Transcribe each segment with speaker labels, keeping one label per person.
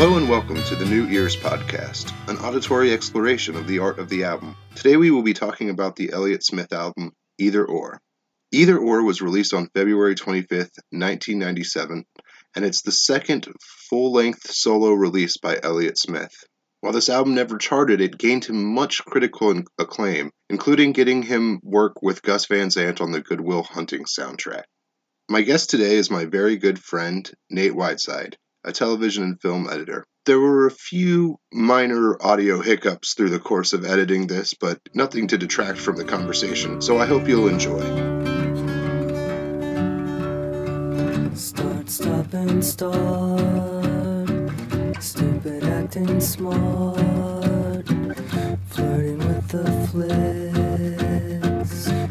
Speaker 1: Hello and welcome to the New Ears Podcast, an auditory exploration of the art of the album. Today we will be talking about the Elliott Smith album, Either Or. Either Or was released on February 25th, 1997, and it's the second full length solo release by Elliott Smith. While this album never charted, it gained him much critical acclaim, including getting him work with Gus Van Sant on the Good Will Hunting soundtrack. My guest today is my very good friend, Nate Whiteside, a television and film editor. There were a few minor audio hiccups through the course of editing this, but nothing to detract from the conversation, so I hope you'll enjoy.
Speaker 2: Start, stop, and start. Stupid acting smart. Flirting with the flicks.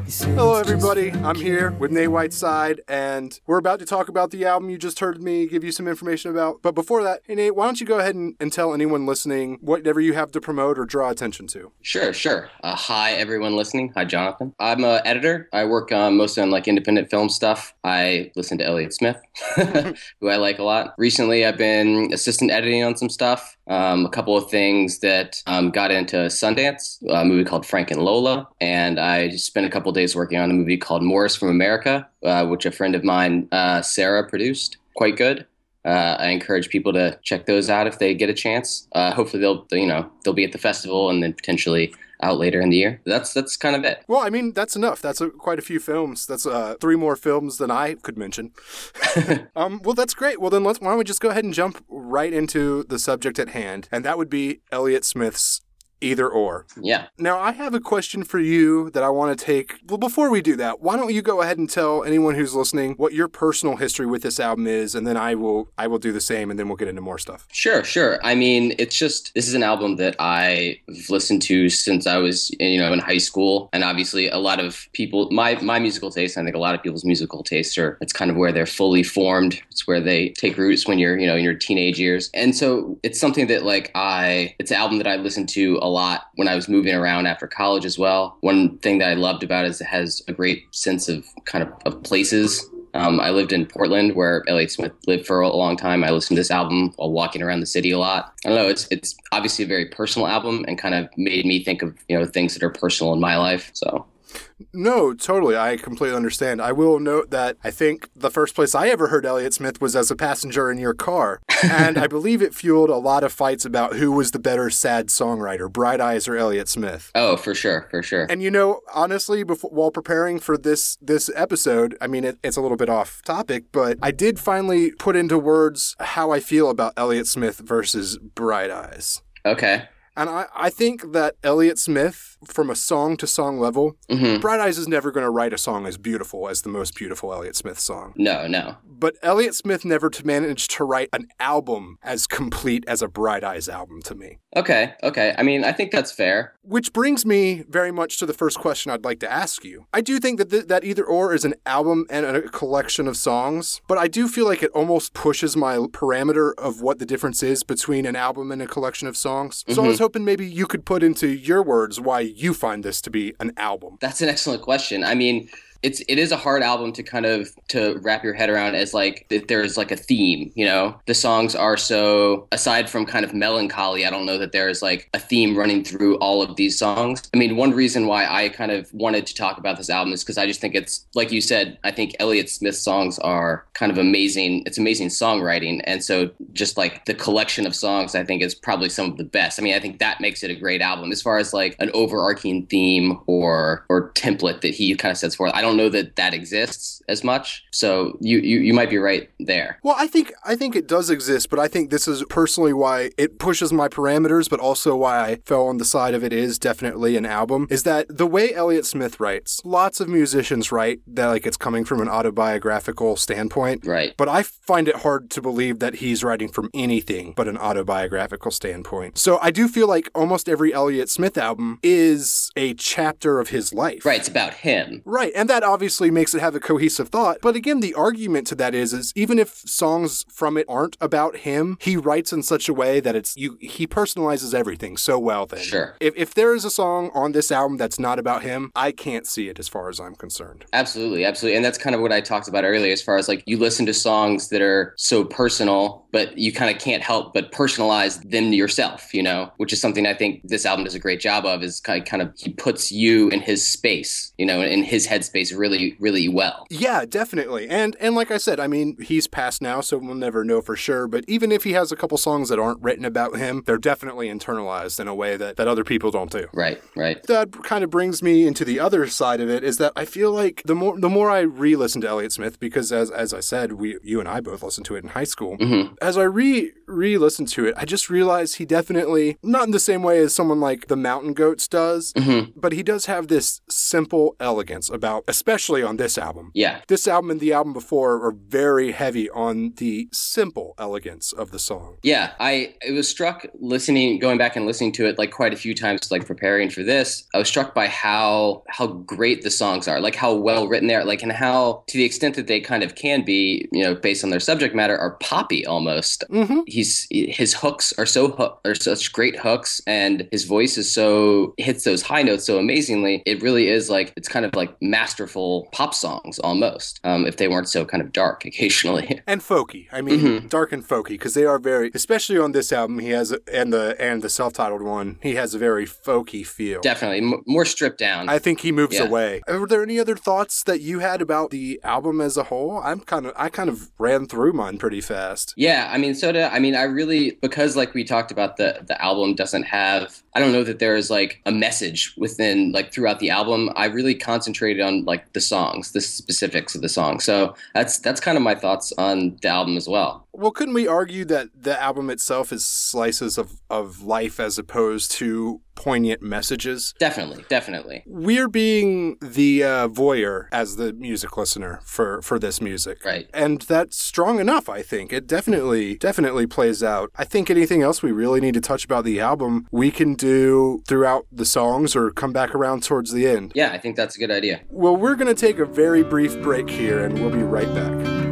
Speaker 3: Hello, everybody. I'm here with Nate Whiteside, and we're about to talk about the album you just heard me give you some information about. But before that, hey, Nate, why don't you go ahead and, and tell anyone listening whatever you have to promote or draw attention to?
Speaker 4: Sure, sure. Uh, hi, everyone listening. Hi, Jonathan. I'm an editor. I work um, mostly on like independent film stuff. I listen to Elliott Smith, who I like a lot. Recently, I've been assistant editing on some stuff. Um, a couple of things that um, got into Sundance, a movie called Frank and Lola, and I just spent a couple days working on a movie called Morris from America, uh, which a friend of mine, uh, Sarah, produced. Quite good. Uh, I encourage people to check those out if they get a chance. Uh, hopefully, they'll you know they'll be at the festival and then potentially out later in the year. That's that's kind of it.
Speaker 3: Well, I mean, that's enough. That's a, quite a few films. That's uh, three more films than I could mention. um, well, that's great. Well, then let's, why don't we just go ahead and jump right into the subject at hand? And that would be Elliott Smith's Either Or.
Speaker 4: Yeah.
Speaker 3: Now, I have a question for you that I want to take. Well, before we do that, why don't you go ahead and tell anyone who's listening what your personal history with this album is, and then I will I will do the same, and then we'll get into more stuff.
Speaker 4: Sure, sure. I mean, it's just this is an album that I've listened to since I was, you know, in high school, and obviously a lot of people, my my musical taste, I think a lot of people's musical tastes are. It's kind of where they're fully formed. It's where they take roots when you're, you know, in your teenage years, and so it's something that like I, it's an album that I listened to a lot when I was moving around after college as well. One thing that I loved about it is it has a great sense of kind of of places um, I lived in Portland, where Elliott Smith lived for a long time. I listened to this album while walking around the city a lot. I don't know. It's it's obviously a very personal album, and kind of made me think of you know things that are personal in my life. So
Speaker 3: No, totally. I completely understand. I will note that I think the first place I ever heard Elliott Smith was as a passenger in your car. and I believe it fueled a lot of fights about who was the better sad songwriter, Bright Eyes or Elliott Smith.
Speaker 4: oh, for sure, for sure.
Speaker 3: And you know, honestly, before, while preparing for this this episode, I mean, it, it's a little bit off topic, but I did finally put into words how I feel about Elliott Smith versus Bright Eyes.
Speaker 4: Okay.
Speaker 3: And I, I think that Elliott Smith, from a song to song level,
Speaker 4: hmm
Speaker 3: Bright Eyes is never going to write a song as beautiful as the most beautiful Elliott Smith song.
Speaker 4: No, no.
Speaker 3: But Elliott Smith never to managed to write an album as complete as a Bright Eyes album to me.
Speaker 4: Okay, okay. I mean, I think that's fair.
Speaker 3: Which brings me very much to the first question I'd like to ask you. I do think that th- that either or is an album and a collection of songs, but I do feel like it almost pushes my parameter of what the difference is between an album and a collection of songs. So I was hoping maybe you could put into your words why you find this to be an album.
Speaker 4: That's an excellent question. I mean, it's it is a hard album to kind of to wrap your head around as like that there's like a theme, you know. The songs are so aside from kind of melancholy, I don't know that there's like a theme running through all of these songs. I mean, one reason why I kind of wanted to talk about this album is because I just think it's like you said, I think Elliott Smith's songs are kind of amazing. It's amazing songwriting. And so just like the collection of songs I think is probably some of the best. I mean, I think that makes it a great album. As far as like an overarching theme or or template that he kind of sets forth, I don't know that that exists as much. So you you, you might be right there.
Speaker 3: Well, I think I think it does exist, but I think this is personally why it pushes my parameters, but also why I fell on the side of it is definitely an album. Is that the way Elliott Smith writes? Lots of musicians write that like it's coming from an autobiographical standpoint.
Speaker 4: Right.
Speaker 3: But I find it hard to believe that he's writing from anything but an autobiographical standpoint. So I do feel like almost every Elliott Smith album is a chapter of his life.
Speaker 4: Right. It's about him.
Speaker 3: Right, and that obviously makes it have a cohesive thought. But again, the argument to that is, is even if songs from it aren't about him, he writes in such a way that it's you. He personalizes everything so well. Then,
Speaker 4: Sure.
Speaker 3: If if there is a song on this album that's not about him, I can't see it as far as I'm concerned.
Speaker 4: Absolutely, absolutely. And that's kind of what I talked about earlier as far as like you listen to songs that are so personal but you kind of can't help but personalize them to yourself, you know, which is something I think this album does a great job of is kind of, kind of he puts you in his space, you know, in his headspace really, really well.
Speaker 3: Yeah, definitely. And and like I said, I mean, he's passed now, so we'll never know for sure. But even if he has a couple songs that aren't written about him, they're definitely internalized in a way that, that other people don't do.
Speaker 4: Right, right.
Speaker 3: That kind of brings me into the other side of it is that I feel like the more the more I re-listen to Elliott Smith, because as as I said, we you and I both listened to it in high school.
Speaker 4: hmm
Speaker 3: As I re re-listened to it, I just realized he definitely not in the same way as someone like the Mountain Goats does,
Speaker 4: hmm
Speaker 3: but he does have this simple elegance about, especially on this album.
Speaker 4: Yeah,
Speaker 3: This album and the album before are very heavy on the simple elegance of the song.
Speaker 4: Yeah, I it was struck listening, going back and listening to it like quite a few times, like preparing for this. I was struck by how how great the songs are, like how well written they are, like and how to the extent that they kind of can be, you know, based on their subject matter, are poppy almost.
Speaker 3: Mm-hmm.
Speaker 4: He's his hooks are so are such great hooks, and his voice is so hits those high notes so amazingly. It really is like it's kind of like masterful pop songs almost, um, if they weren't so kind of dark occasionally.
Speaker 3: And folky. I mean,
Speaker 4: Mhm.
Speaker 3: dark and folky because they are very, especially on this album. He has and the and the self-titled one. He has a very folky feel.
Speaker 4: Definitely m- more stripped down.
Speaker 3: I think he moves
Speaker 4: Yeah.
Speaker 3: away. Are there any other thoughts that you had about the album as a whole? I'm kind of I kind of ran through mine pretty fast.
Speaker 4: Yeah, I mean, so do I mean, I really because like we talked about the the album doesn't have. I don't know that there is like a message within like throughout the album. I really concentrated on like the songs, the specifics of the song. So that's that's kind of my thoughts on the album as well.
Speaker 3: Well, couldn't we argue that the album itself is slices of, of life as opposed to poignant messages?
Speaker 4: Definitely, definitely.
Speaker 3: We're being the uh, voyeur as the music listener for, for this music.
Speaker 4: Right.
Speaker 3: And that's strong enough, I think. It definitely, definitely plays out. I think anything else we really need to touch about the album, we can do throughout the songs or come back around towards the end.
Speaker 4: Yeah, I think that's a good idea.
Speaker 3: Well, we're going to take a very brief break here and we'll be right back.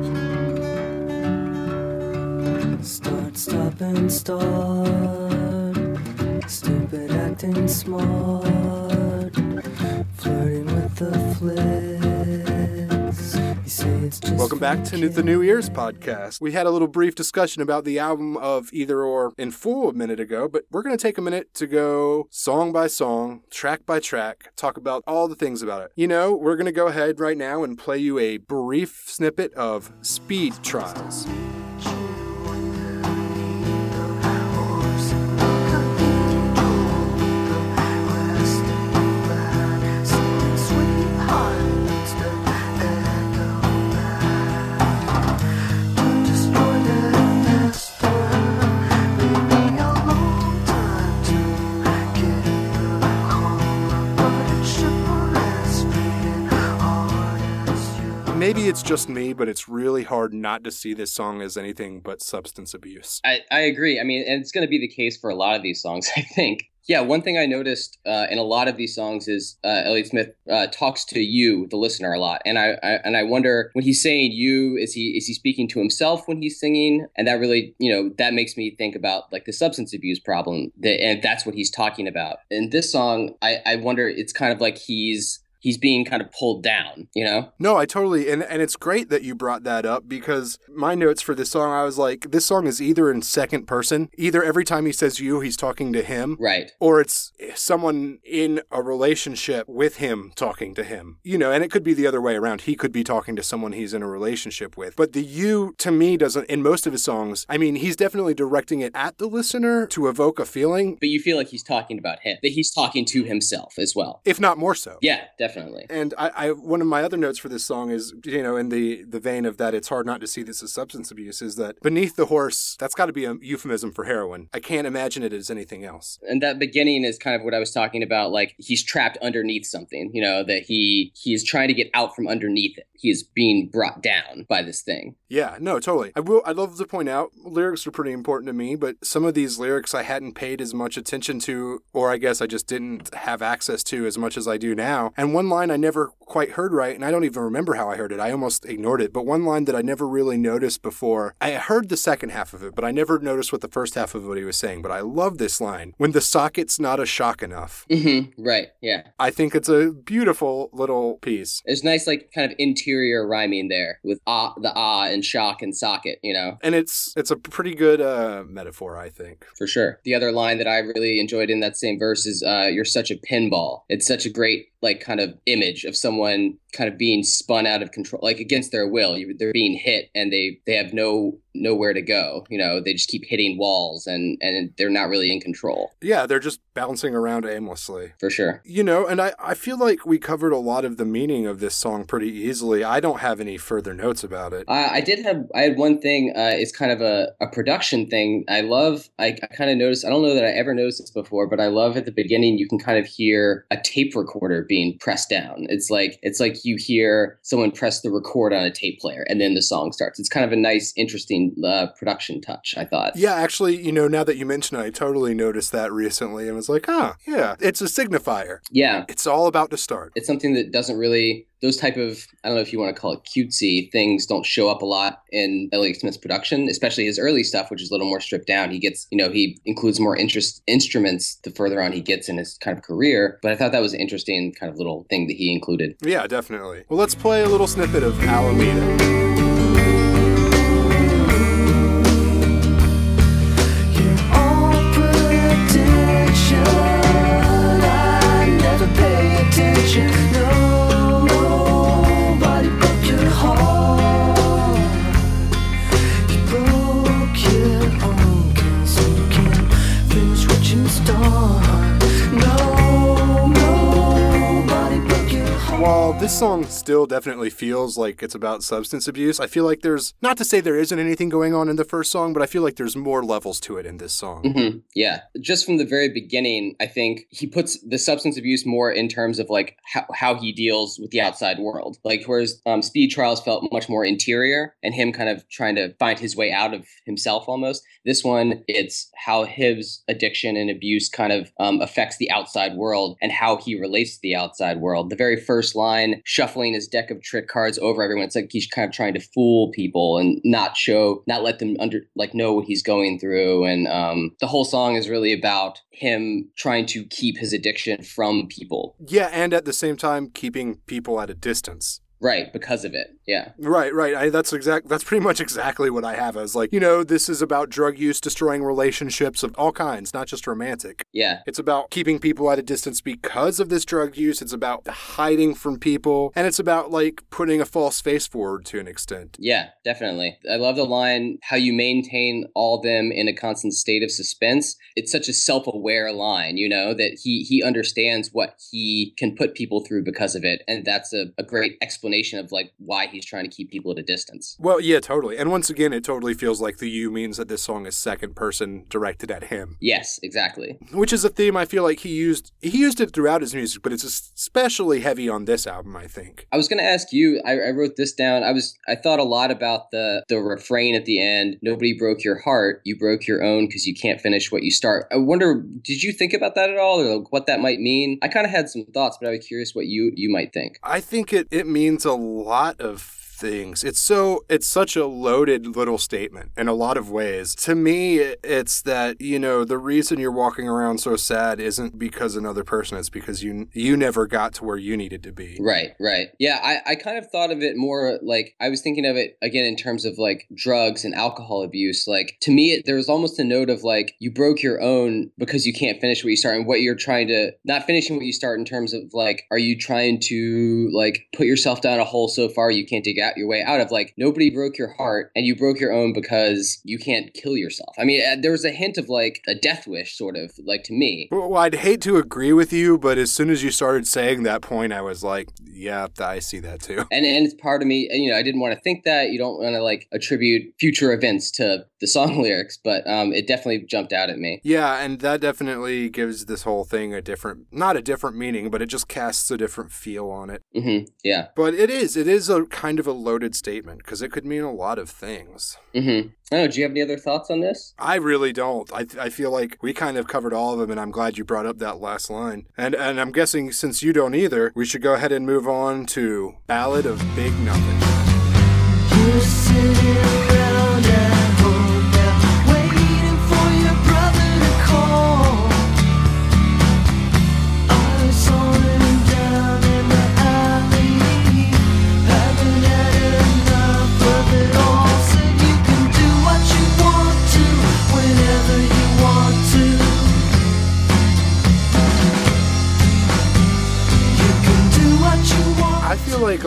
Speaker 2: Start, stop, and start. Stupid acting smart. Flirting with the flicks. You say it's just
Speaker 3: Welcome back to the. New Ears podcast. We had a little brief discussion about the album of Either Or in full a minute ago, but we're going to take a minute to go song by song, track by track, talk about all the things about it. You know, we're going to go ahead right now and play you a brief snippet of Speed Trials. It's just me, but it's really hard not to see this song as anything but substance abuse.
Speaker 4: I, I agree. I mean, and it's going to be the case for a lot of these songs, I think. Yeah, one thing I noticed uh, in a lot of these songs is uh, Elliott Smith uh, talks to you, the listener, a lot, and I, I and I wonder when he's saying you, is he is he speaking to himself when he's singing? And that really, you know, that makes me think about like the substance abuse problem, that, and that's what he's talking about. In this song, I, I wonder, it's kind of like he's he's being kind of pulled down, you know?
Speaker 3: No, I totally, and and it's great that you brought that up because my notes for this song, I was like, this song is either in second person, either every time he says you, he's talking to him,
Speaker 4: Right.
Speaker 3: or it's someone in a relationship with him talking to him. You know, and it could be the other way around. He could be talking to someone he's in a relationship with. But the you, to me, doesn't, in most of his songs, I mean, he's definitely directing it at the listener to evoke a feeling,
Speaker 4: But you feel like he's talking about him, that he's talking to himself as well.
Speaker 3: if not more so.
Speaker 4: Yeah, definitely.
Speaker 3: And I, I, one of my other notes for this song is, you know, in the the vein of that, it's hard not to see this as substance abuse. Is that beneath the horse? That's got to be a euphemism for heroin. I can't imagine it as anything else.
Speaker 4: and that beginning is kind of what I was talking about. Like he's trapped underneath something, you know, that he he is trying to get out from underneath it. He is being brought down by this thing.
Speaker 3: Yeah, no, totally. I will. I'd love to point out lyrics are pretty important to me, but some of these lyrics I hadn't paid as much attention to, or I guess I just didn't have access to as much as I do now. And one line I never quite heard right, and I don't even remember how I heard it. I almost ignored it. But one line that I never really noticed before, I heard the second half of it, but I never noticed what the first half of what he was saying. But I love this line when the socket's not a shock enough.
Speaker 4: Mm-hmm. Right. Yeah.
Speaker 3: I think it's a beautiful little piece.
Speaker 4: There's nice, like, kind of interior rhyming there with ah, the ah, and shock and socket. You know,
Speaker 3: And it's it's a pretty good uh, metaphor, I think.
Speaker 4: for sure. The other line that I really enjoyed in that same verse is, uh, "You're such a pinball." It's such a great, like, kind of image of someone kind of being spun out of control, like against their will. They're being hit, and they they have no nowhere to go. You know, they just keep hitting walls, and and they're not really in control.
Speaker 3: Yeah, they're just bouncing around aimlessly.
Speaker 4: For sure.
Speaker 3: You know, and I, I feel like we covered a lot of the meaning of this song pretty easily. I don't have any further notes about it.
Speaker 4: Uh, I did have I had one thing. Uh, it's kind of a, a production thing. I love. I, I kind of noticed. I don't know that I ever noticed this before, but I love at the beginning you can kind of hear a tape recorder being pressed down. It's like it's like you hear someone press the record on a tape player, and then the song starts. It's kind of a nice, interesting uh, production touch. I thought.
Speaker 3: Yeah, actually, you know, now that you mention it, I totally noticed that recently and was like, huh, yeah, it's a signifier.
Speaker 4: Yeah.
Speaker 3: It's all about to start.
Speaker 4: It's something that doesn't really those type of I don't know if you want to call it cutesy things don't show up a lot in Elliott Smith's production, especially his early stuff, which is a little more stripped down. He gets, you know, he includes more interest instruments the further on he gets in his kind of career. But I thought that was an interesting kind of little thing that he included.
Speaker 3: Yeah, definitely. Well, let's play a little snippet of Alameda. This song still definitely feels like it's about substance abuse, I feel like there's, not to say there isn't anything going on in the first song, but I feel like there's more levels to it in this song.
Speaker 4: hmm Yeah. Just from the very beginning, I think he puts the substance abuse more in terms of like how, how he deals with the outside world. Like, whereas um, Speed Trials felt much more interior and him kind of trying to find his way out of himself almost. This one, it's how his addiction and abuse kind of um, affects the outside world and how he relates to the outside world. The very first line, shuffling his deck of trick cards over everyone, it's like he's kind of trying to fool people and not show, not let them under, like know what he's going through. And um, the whole song is really about him trying to keep his addiction from people.
Speaker 3: Yeah, and at the same time, keeping people at a distance.
Speaker 4: Right, because of it. Yeah.
Speaker 3: Right, right. I, that's exact. That's pretty much exactly what I have. I was like, you know, this is about drug use destroying relationships of all kinds, not just romantic.
Speaker 4: Yeah.
Speaker 3: It's about keeping people at a distance because of this drug use. It's about hiding from people, and it's about like putting a false face forward to an extent.
Speaker 4: Yeah, definitely. I love the line how you maintain all them in a constant state of suspense. It's such a self-aware line, you know, that he he understands what he can put people through because of it. And that's a, a great explanation of like why he's trying to keep people at a distance.
Speaker 3: Well, yeah, totally. And once again, it totally feels like the you means that this song is second person directed at him,
Speaker 4: Yes, exactly.
Speaker 3: which is a theme I feel like he used. He used it throughout his music, but it's especially heavy on this album. I think.
Speaker 4: I was going to ask you. I, I wrote this down. I was. I thought a lot about the the refrain at the end. Nobody broke your heart. You broke your own because you can't finish what you start. I wonder. Did you think about that at all, or like what that might mean? I kind of had some thoughts, but I was curious what you you might think.
Speaker 3: I think it, it means a lot of things. It's so it's such a loaded little statement in a lot of ways. To me, it's that, you know, the reason you're walking around so sad isn't because another person, it's because you you never got to where you needed to be.
Speaker 4: Right, right. Yeah, I, I kind of thought of it more like I was thinking of it again in terms of like drugs and alcohol abuse. Like to me, it, there was almost a note of like you broke your own because you can't finish what you start and what you're trying to not finishing what you start in terms of like, are you trying to like put yourself down a hole so far you can't dig out your way out of like nobody broke your heart and you broke your own because you can't kill yourself. I mean, uh, there was a hint of like a death wish sort of like to me.
Speaker 3: Well, I'd hate to agree with you, but as soon as you started saying that point, I was like, yeah, I see that too.
Speaker 4: and and it's part of me you know i didn't want to think that you don't want to like attribute future events to the song lyrics, but um, it definitely jumped out at me.
Speaker 3: Yeah, and that definitely gives this whole thing a different, not a different meaning, but it just casts a different feel on it.
Speaker 4: hmm Yeah.
Speaker 3: But it is, it is a kind of a loaded statement because it could mean a lot of things.
Speaker 4: hmm Oh, do you have any other thoughts on this?
Speaker 3: I really don't. I, I feel like we kind of covered all of them, and I'm glad you brought up that last line. And and I'm guessing since you don't either, we should go ahead and move on to Ballad of Big Nothing.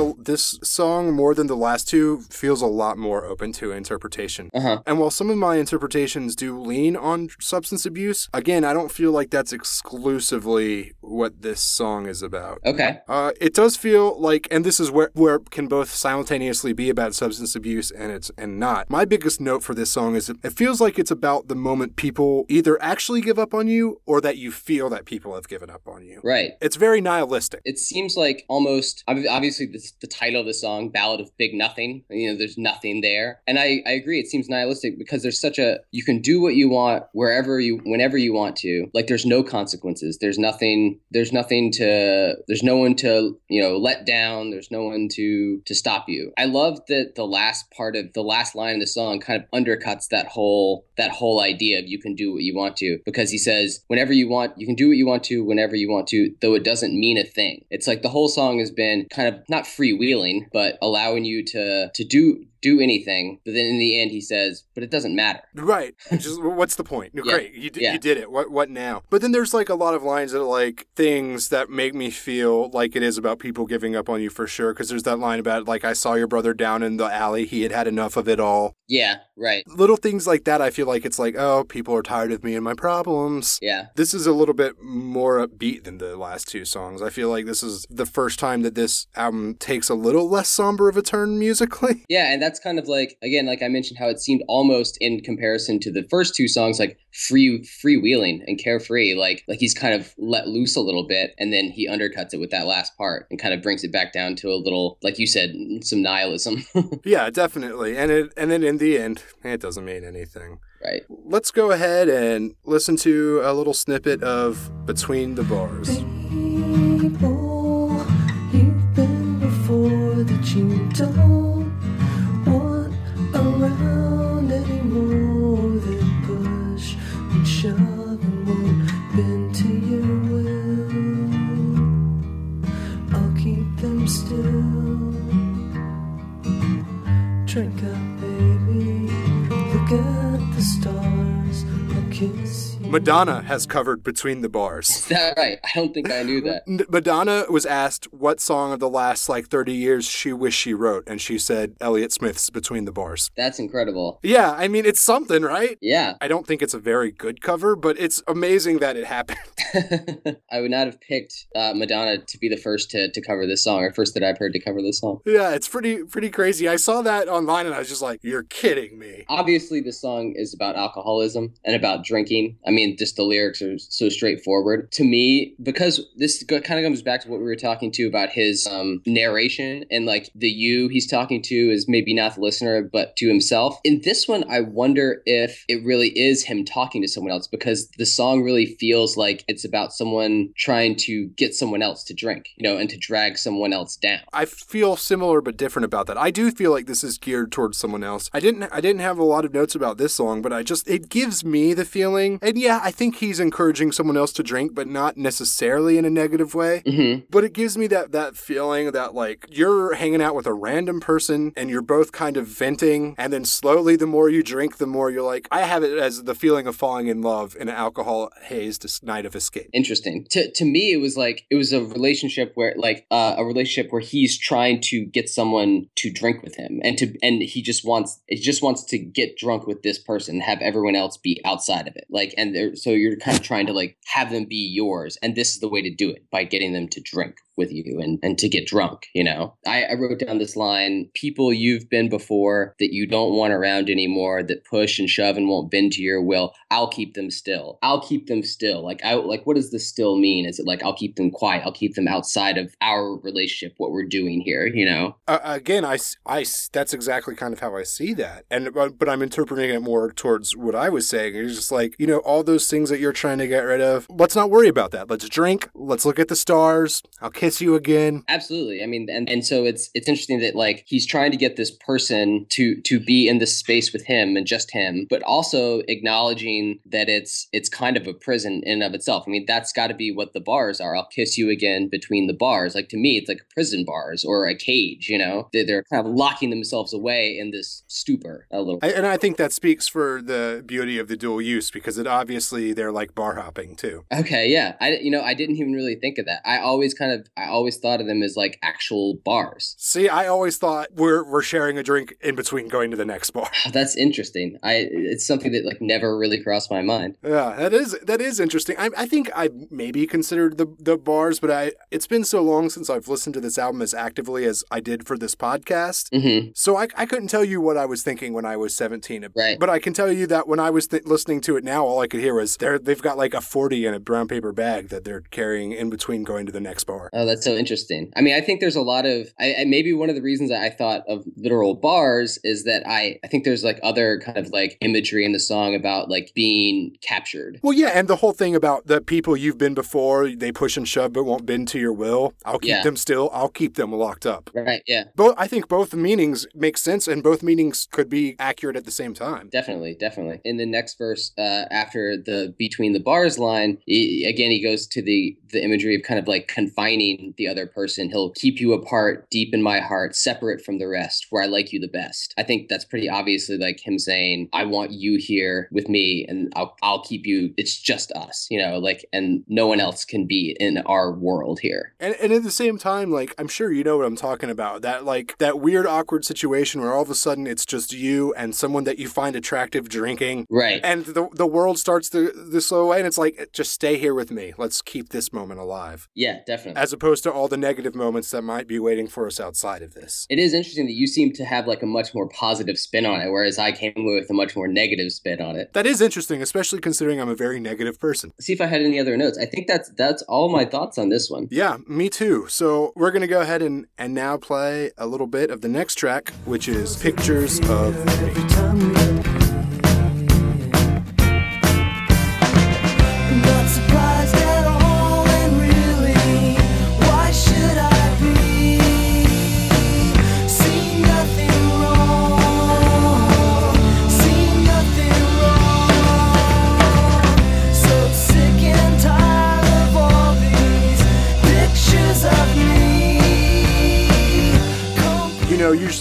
Speaker 3: A, this song, more than the last two, feels a lot more open to interpretation.
Speaker 4: Uh huh.
Speaker 3: And while some of my interpretations do lean on substance abuse, again, I don't feel like that's exclusively what this song is about.
Speaker 4: Okay.
Speaker 3: Uh, it does feel like, and this is where where it can both simultaneously be about substance abuse and it's and not. My biggest note for this song is it, feels like it's about the moment people either actually give up on you or that you feel that people have given up on you.
Speaker 4: Right.
Speaker 3: It's very nihilistic.
Speaker 4: It seems like almost ob- obviously this, the title of the song, "Ballad of Big Nothing." You know, there's nothing there, and I, I agree. It seems nihilistic because there's such a you can do what you want wherever you whenever you want to. Like there's no consequences. There's nothing. There's nothing to. There's no one to you know let down. There's no one to to stop you. I love that the last part of the last line of the song kind of undercuts that whole that whole idea of you can do what you want to because he says whenever you want you can do what you want to whenever you want to though it doesn't mean a thing it's like the whole song has been kind of not freewheeling but allowing you to to do do anything but then in the end he says but it doesn't matter
Speaker 3: Right. Just what's the point?
Speaker 4: Yeah.
Speaker 3: Great, you, d-
Speaker 4: Yeah.
Speaker 3: you did it. What what now? But then there's like a lot of lines that are like things that make me feel like it is about people giving up on you for sure. Because there's that line about like I saw your brother down in the alley. He had had enough of it all.
Speaker 4: yeah right
Speaker 3: Little things like that. I feel like it's like oh, people are tired of me and my problems.
Speaker 4: yeah
Speaker 3: This is a little bit more upbeat than the last two songs. I feel like this is the first time that this album takes a little less somber of a turn musically.
Speaker 4: Yeah, and that's kind of like again, like I mentioned, how it seemed almost in comparison to the first two songs, like free freewheeling and carefree, like like he's kind of let loose a little bit, and then he undercuts it with that last part and kind of brings it back down to a little, like you said, some nihilism.
Speaker 3: yeah, definitely. And it and then in the end, it doesn't mean anything.
Speaker 4: right.
Speaker 3: Let's go ahead and listen to a little snippet of Between the Bars.
Speaker 2: People around anymore. That push and shove and won't bend to your will. I'll keep them still. Drink up, baby. Look at the stars. I'll kiss.
Speaker 3: Madonna has covered Between the Bars.
Speaker 4: Is that right? I don't think I knew that.
Speaker 3: Madonna was asked what song of the last like 30 years she wished she wrote, and she said Elliott Smith's Between the Bars.
Speaker 4: That's incredible.
Speaker 3: Yeah, I mean, it's something, right?
Speaker 4: Yeah.
Speaker 3: I don't think it's a very good cover, but it's amazing that it happened.
Speaker 4: I would not have picked uh, Madonna to be the first to, to cover this song, or first that I've heard to cover this song.
Speaker 3: yeah, it's pretty pretty crazy. I saw that online and I was just like, "You're kidding me."
Speaker 4: Obviously, the song is about alcoholism and about drinking. I mean, just the lyrics are so straightforward. To me, because this kind of comes back to what we were talking to about his um, narration and like the you he's talking to is maybe not the listener, but to himself. In this one, I wonder if it really is him talking to someone else because the song really feels like it's about someone trying to get someone else to drink, you know, and to drag someone else down.
Speaker 3: I feel similar but different about that. I do feel like this is geared towards someone else. I didn't I didn't have a lot of notes about this song, but I just it gives me the feeling. And yeah, I think he's encouraging someone else to drink, but not necessarily in a negative way.
Speaker 4: hmm
Speaker 3: But it gives me that that feeling that like you're hanging out with a random person and you're both kind of venting and then slowly the more you drink the more you're like I have it as the feeling of falling in love in an alcohol hazed night of escape.
Speaker 4: interesting to to me it was like it was a relationship where like uh, a relationship where he's trying to get someone to drink with him and to and he just wants he just wants to get drunk with this person have everyone else be outside of it like and so you're kind of trying to like have them be yours and this is the way to do it by getting them to drink with you and, and to get drunk, you know. I, I wrote down this line, people you've been before that you don't want around anymore that push and shove and won't bend to your will, I'll keep them still. I'll keep them still. Like I like what does this still mean? Is it like I'll keep them quiet? I'll keep them outside of our relationship, what we're doing here, you know?
Speaker 3: Uh, again, I, I that's exactly kind of how I see that, and but, but I'm interpreting it more towards what I was saying. It's just like you know all those things that you're trying to get rid of. Let's not worry about that. Let's drink. Let's look at the stars. I'll kiss you again.
Speaker 4: Absolutely. I mean, and, and so it's it's interesting that like he's trying to get this person to to be in this space with him and just him, but also acknowledging that it's it's kind of a prison in and of itself. I mean, that's got to be what the bars are. I'll kiss you again between the bars. Like to me, it's like prison bars or a cage. You know, they're, they're kind of locking themselves away in this stupor a little.
Speaker 3: I, and I think that speaks for the beauty of the dual use because it obviously they're like bar hopping too.
Speaker 4: Okay, yeah. I you know I didn't even really think of that. I always kind of I always thought of them as like actual bars.
Speaker 3: See, I always thought we're we're sharing a drink in between going to the next bar.
Speaker 4: That's interesting. I it's something that like never really crossed my mind.
Speaker 3: Yeah, that is that is interesting. I, I think I maybe considered the the bars, but I it's been so long since I've listened to this album as actively as I did for this podcast.
Speaker 4: hmm
Speaker 3: So I, I couldn't tell you what I was thinking when I was 17.
Speaker 4: Right.
Speaker 3: But I can tell you that when I was th- listening to it now, all I could hear was they're, they've got like a 40 in a brown paper bag that they're carrying in between going to the next bar.
Speaker 4: Oh, that's so interesting. I mean, I think there's a lot of. I, I maybe one of the reasons that I thought of literal bars is that I I think there's like other kind of like imagery in the song about like being captured.
Speaker 3: Well, yeah, and the whole thing about the people you've been before, they push and shove but won't bend to your will. I'll keep
Speaker 4: Yeah.
Speaker 3: them still. I'll keep them locked up.
Speaker 4: Right. Yeah.
Speaker 3: Both, I think both meanings make sense, and both meanings could be accurate at the same time.
Speaker 4: Definitely, definitely. In the next verse, uh, after the between the bars line, he, again he goes to the the imagery of kind of like confining the other person. He'll keep you apart, deep in my heart, separate from the rest, where I like you the best. I think that's pretty obviously like him saying, "I want you here with me, and I'll I'll keep you. It's just us, you know, like, and no one else can be in our world here."
Speaker 3: And, and at the same time, like I'm sure you know what I'm talking about. That like that weird awkward situation where all of a sudden it's just you and someone that you find attractive drinking,
Speaker 4: Right.
Speaker 3: and the the world starts to the slow away, and it's like just stay here with me. Let's keep this moment alive,
Speaker 4: Yeah, definitely.
Speaker 3: as opposed to all the negative moments that might be waiting for us outside of this.
Speaker 4: It is interesting that you seem to have like a much more positive spin on it, whereas I came away with a much more negative spin on it.
Speaker 3: That is interesting, especially considering I'm a very negative person.
Speaker 4: see if I had any other notes. I think that's that's all my thoughts on this one.
Speaker 3: Yeah, me too. So we're gonna go ahead and and now play a little bit of the next track, which is "Pictures of Me."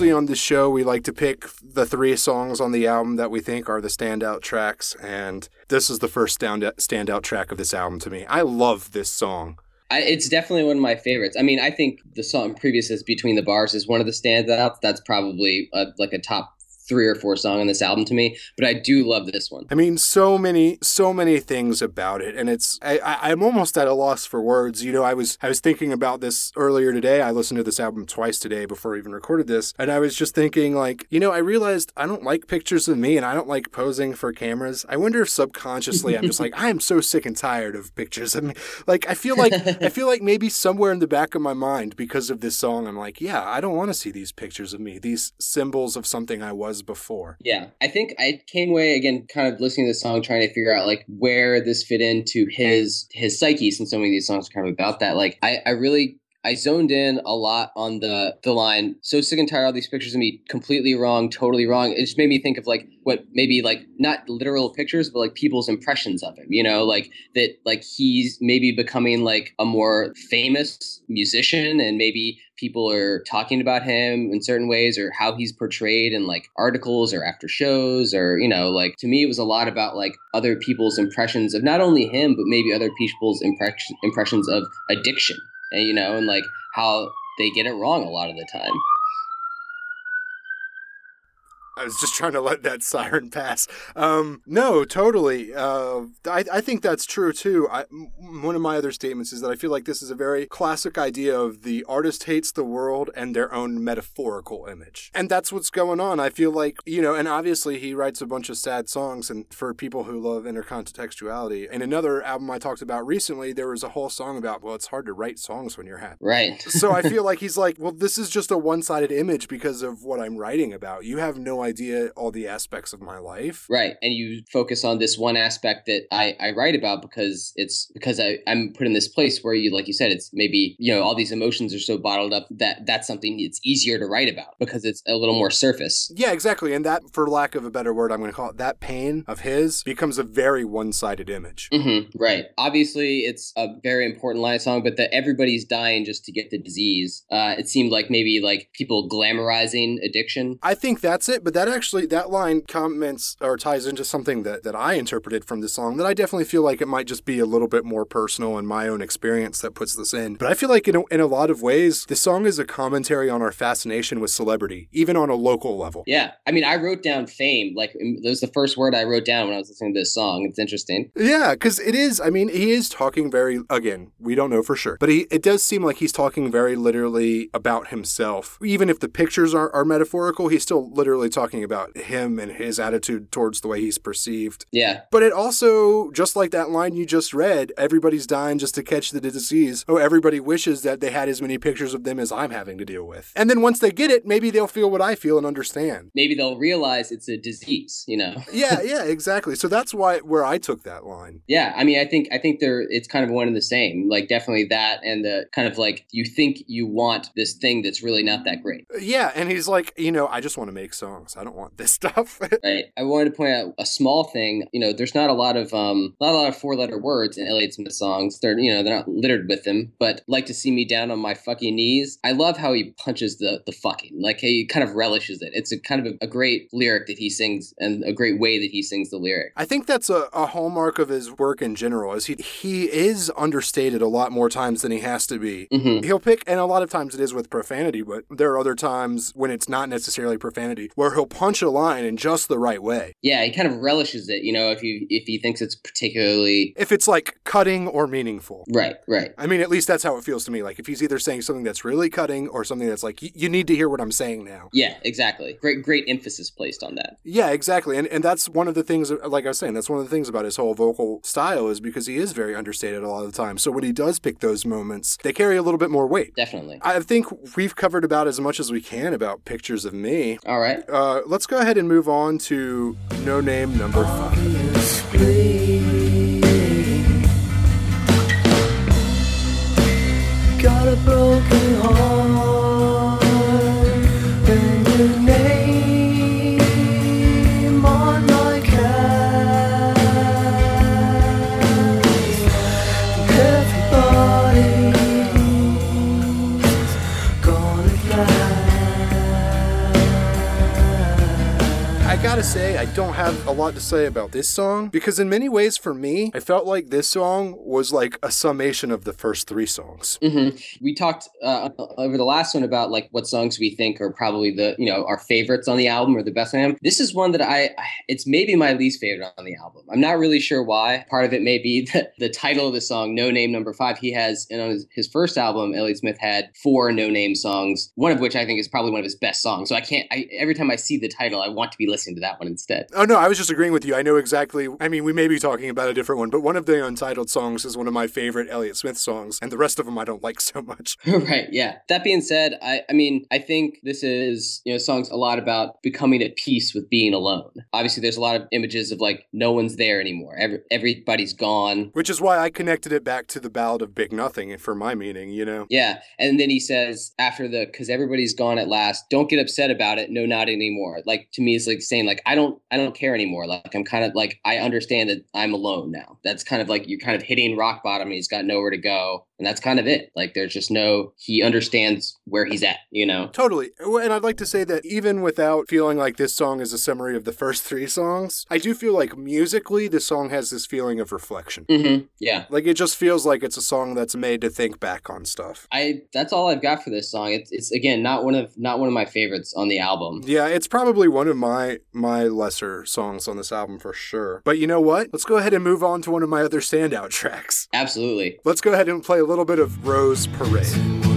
Speaker 3: Usually on this show, we like to pick the three songs on the album that we think are the standout tracks, and this is the first stand- standout track of this album to me. I love this song.
Speaker 4: I, it's definitely one of my favorites. I mean, I think the song previous is "Between the Bars" is one of the standouts. That's probably a, like a top three or four song on this album to me. But I do love this one.
Speaker 3: I mean, so many, so many things about it, and it's I, I, I'm almost at a loss for words. You know, I was I was thinking about this earlier today. I listened to this album twice today before I even recorded this, and I was just thinking, like, you know, I realized I don't like pictures of me, and I don't like posing for cameras. I wonder if subconsciously I'm just like I am so sick and tired of pictures of me. Like, I feel like I feel like maybe somewhere in the back of my mind, because of this song, I'm like, yeah, I don't want to see these pictures of me, these symbols of something I was before.
Speaker 4: Yeah, I think I came away again, kind of listening to the song, trying to figure out like where this fit into his his psyche, since so many of these songs are kind of about that. Like, I I really I zoned in a lot on the the line. So sick and tired of all these pictures of me, completely wrong, totally wrong. It just made me think of like what maybe like not literal pictures, but like people's impressions of him. You know, like that like he's maybe becoming like a more famous musician, and maybe people are talking about him in certain ways or how he's portrayed in like articles or after shows or you know like to me it was a lot about like other people's impressions of not only him but maybe other people's impression, impressions of addiction and you know and like how they get it wrong a lot of the time
Speaker 3: I was just trying to let that siren pass. Um, no, totally. Uh, I, I think that's true too. I, one of my other statements is that I feel like this is a very classic idea of the artist hates the world and their own metaphorical image. And that's what's going on. I feel like, you know, and obviously he writes a bunch of sad songs and for people who love intercontextuality. In another album I talked about recently, there was a whole song about, well, it's hard to write songs when you're happy.
Speaker 4: Right.
Speaker 3: So I feel like he's like, well, this is just a one sided image because of what I'm writing about. You have no idea all the aspects of my life.
Speaker 4: Right. And you focus on this one aspect that I, I write about because it's because I, I'm put in this place where you, like you said, it's maybe, you know, all these emotions are so bottled up that that's something it's easier to write about because it's a little more surface.
Speaker 3: Yeah, exactly. And that, for lack of a better word, I'm going to call it that pain of his becomes a very one sided image.
Speaker 4: hmm right. Obviously, it's a very important line of song, but that everybody's dying just to get the disease. Uh, it seemed like maybe like people glamorizing addiction.
Speaker 3: I think that's it, but that actually that line comments or ties into something that, that I interpreted from the song that I definitely feel like it might just be a little bit more personal in my own experience that puts this in. But I feel like in a, in a lot of ways, this song is a commentary on our fascination with celebrity, even on a local level.
Speaker 4: Yeah. I mean, I wrote down fame. Like, that was the first word I wrote down when I was listening to this song. It's interesting.
Speaker 3: Yeah, because it is. I mean, he is talking very. Again, we don't know for sure, but he it does seem like he's talking very literally about himself. Even if the pictures are, are metaphorical, he's still literally talking about him and his attitude towards the way he's perceived.
Speaker 4: Yeah.
Speaker 3: But it also, just like that line you just read, everybody's dying just to catch the disease. Oh, everybody wishes that they had as many pictures of them as I'm having to deal with. And then once they get it, maybe they'll feel what I feel and understand.
Speaker 4: Maybe they'll realize it's a disease, you know?
Speaker 3: Yeah, yeah, exactly. So that's why where I took that line.
Speaker 4: Yeah, I mean, I think I think they're it's kind of one and the same. Like definitely that, and the kind of like you think you want this thing that's really not that great.
Speaker 3: Yeah, and he's like, you know, I just want to make songs. I don't want this stuff.
Speaker 4: Right. I wanted to point out a small thing. You know, there's not a lot of um, not a lot of four letter words in Elliott Smith songs. They're you know they're not littered with them. But like to see me down on my fucking knees. I love how he punches the the fucking like he kind of relishes it. It's a kind of a, a great lyric that he sings and a great way that he sings the lyric.
Speaker 3: I think that's a, a hallmark of his work in general. Is he he is understated a lot more times than he has to be.
Speaker 4: hmm
Speaker 3: He'll pick, and a lot of times it is with profanity, but there are other times when it's not necessarily profanity, where he'll punch a line in just the right way.
Speaker 4: Yeah, he kind of relishes it. You know, if he if he thinks it's particularly
Speaker 3: If it's like cutting or meaningful.
Speaker 4: right, right.
Speaker 3: I mean, at least that's how it feels to me. Like if he's either saying something that's really cutting or something that's like, "Y- you need to hear what I'm saying now.
Speaker 4: Yeah, exactly. Great, great emphasis placed on that.
Speaker 3: Yeah, exactly. And and that's one of the things like I was saying, that's one of the things about his whole vocal style is because he is very understated a lot of the time. So when he does pick those moments, they carry a little bit more weight.
Speaker 4: Definitely.
Speaker 3: I think we've covered about as much as we can about pictures of me.
Speaker 4: All right.
Speaker 3: Uh, Uh, let's go ahead and move on to No Name Number Five. Gotta say, I don't have a lot to say about this song because, in many ways, for me, I felt like this song was like a summation of the first three songs.
Speaker 4: hmm We talked uh, over the last one about like what songs we think are probably the you know our favorites on the album or the best the album. This is one that I it's maybe my least favorite on the album. I'm not really sure why. Part of it may be the, the title of the song, No Name Number Five. He has and on his, his first album, Elliott Smith had four no name songs. One of which I think is probably one of his best songs. So I can't. I, every time I see the title, I want to be listening to that one instead.
Speaker 3: Oh no, I was just agreeing with you. I know exactly. I mean, we may be talking about a different one, but one of the untitled songs is one of my favorite Elliott Smith songs, and the rest of them I don't like so much.
Speaker 4: right yeah that being said i i mean i think this is you know songs a lot about becoming at peace with being alone obviously there's a lot of images of like no one's there anymore Every, everybody's gone
Speaker 3: Which is why I connected it back to the Ballad of Big Nothing for my meaning, you know?
Speaker 4: yeah and then he says after the because everybody's gone at last don't get upset about it no not anymore like to me it's like saying like like I don't I don't care anymore. Like I'm kind of like I understand that I'm alone now. That's kind of like you're kind of hitting rock bottom and he's got nowhere to go. And that's kind of it. Like there's just no he understands where he's at, you know.
Speaker 3: Totally. And I'd like to say that even without feeling like this song is a summary of the first three songs, I do feel like musically the song has this feeling of reflection.
Speaker 4: Mm-hmm. Yeah.
Speaker 3: Like it just feels like it's a song that's made to think back on stuff.
Speaker 4: I that's all I've got for this song. It's it's again not one of not one of my favorites on the album.
Speaker 3: Yeah, it's probably one of my my lesser songs on this album for sure. But you know what? Let's go ahead and move on to one of my other standout tracks.
Speaker 4: Absolutely.
Speaker 3: Let's go ahead and play a little bit of Rose Parade.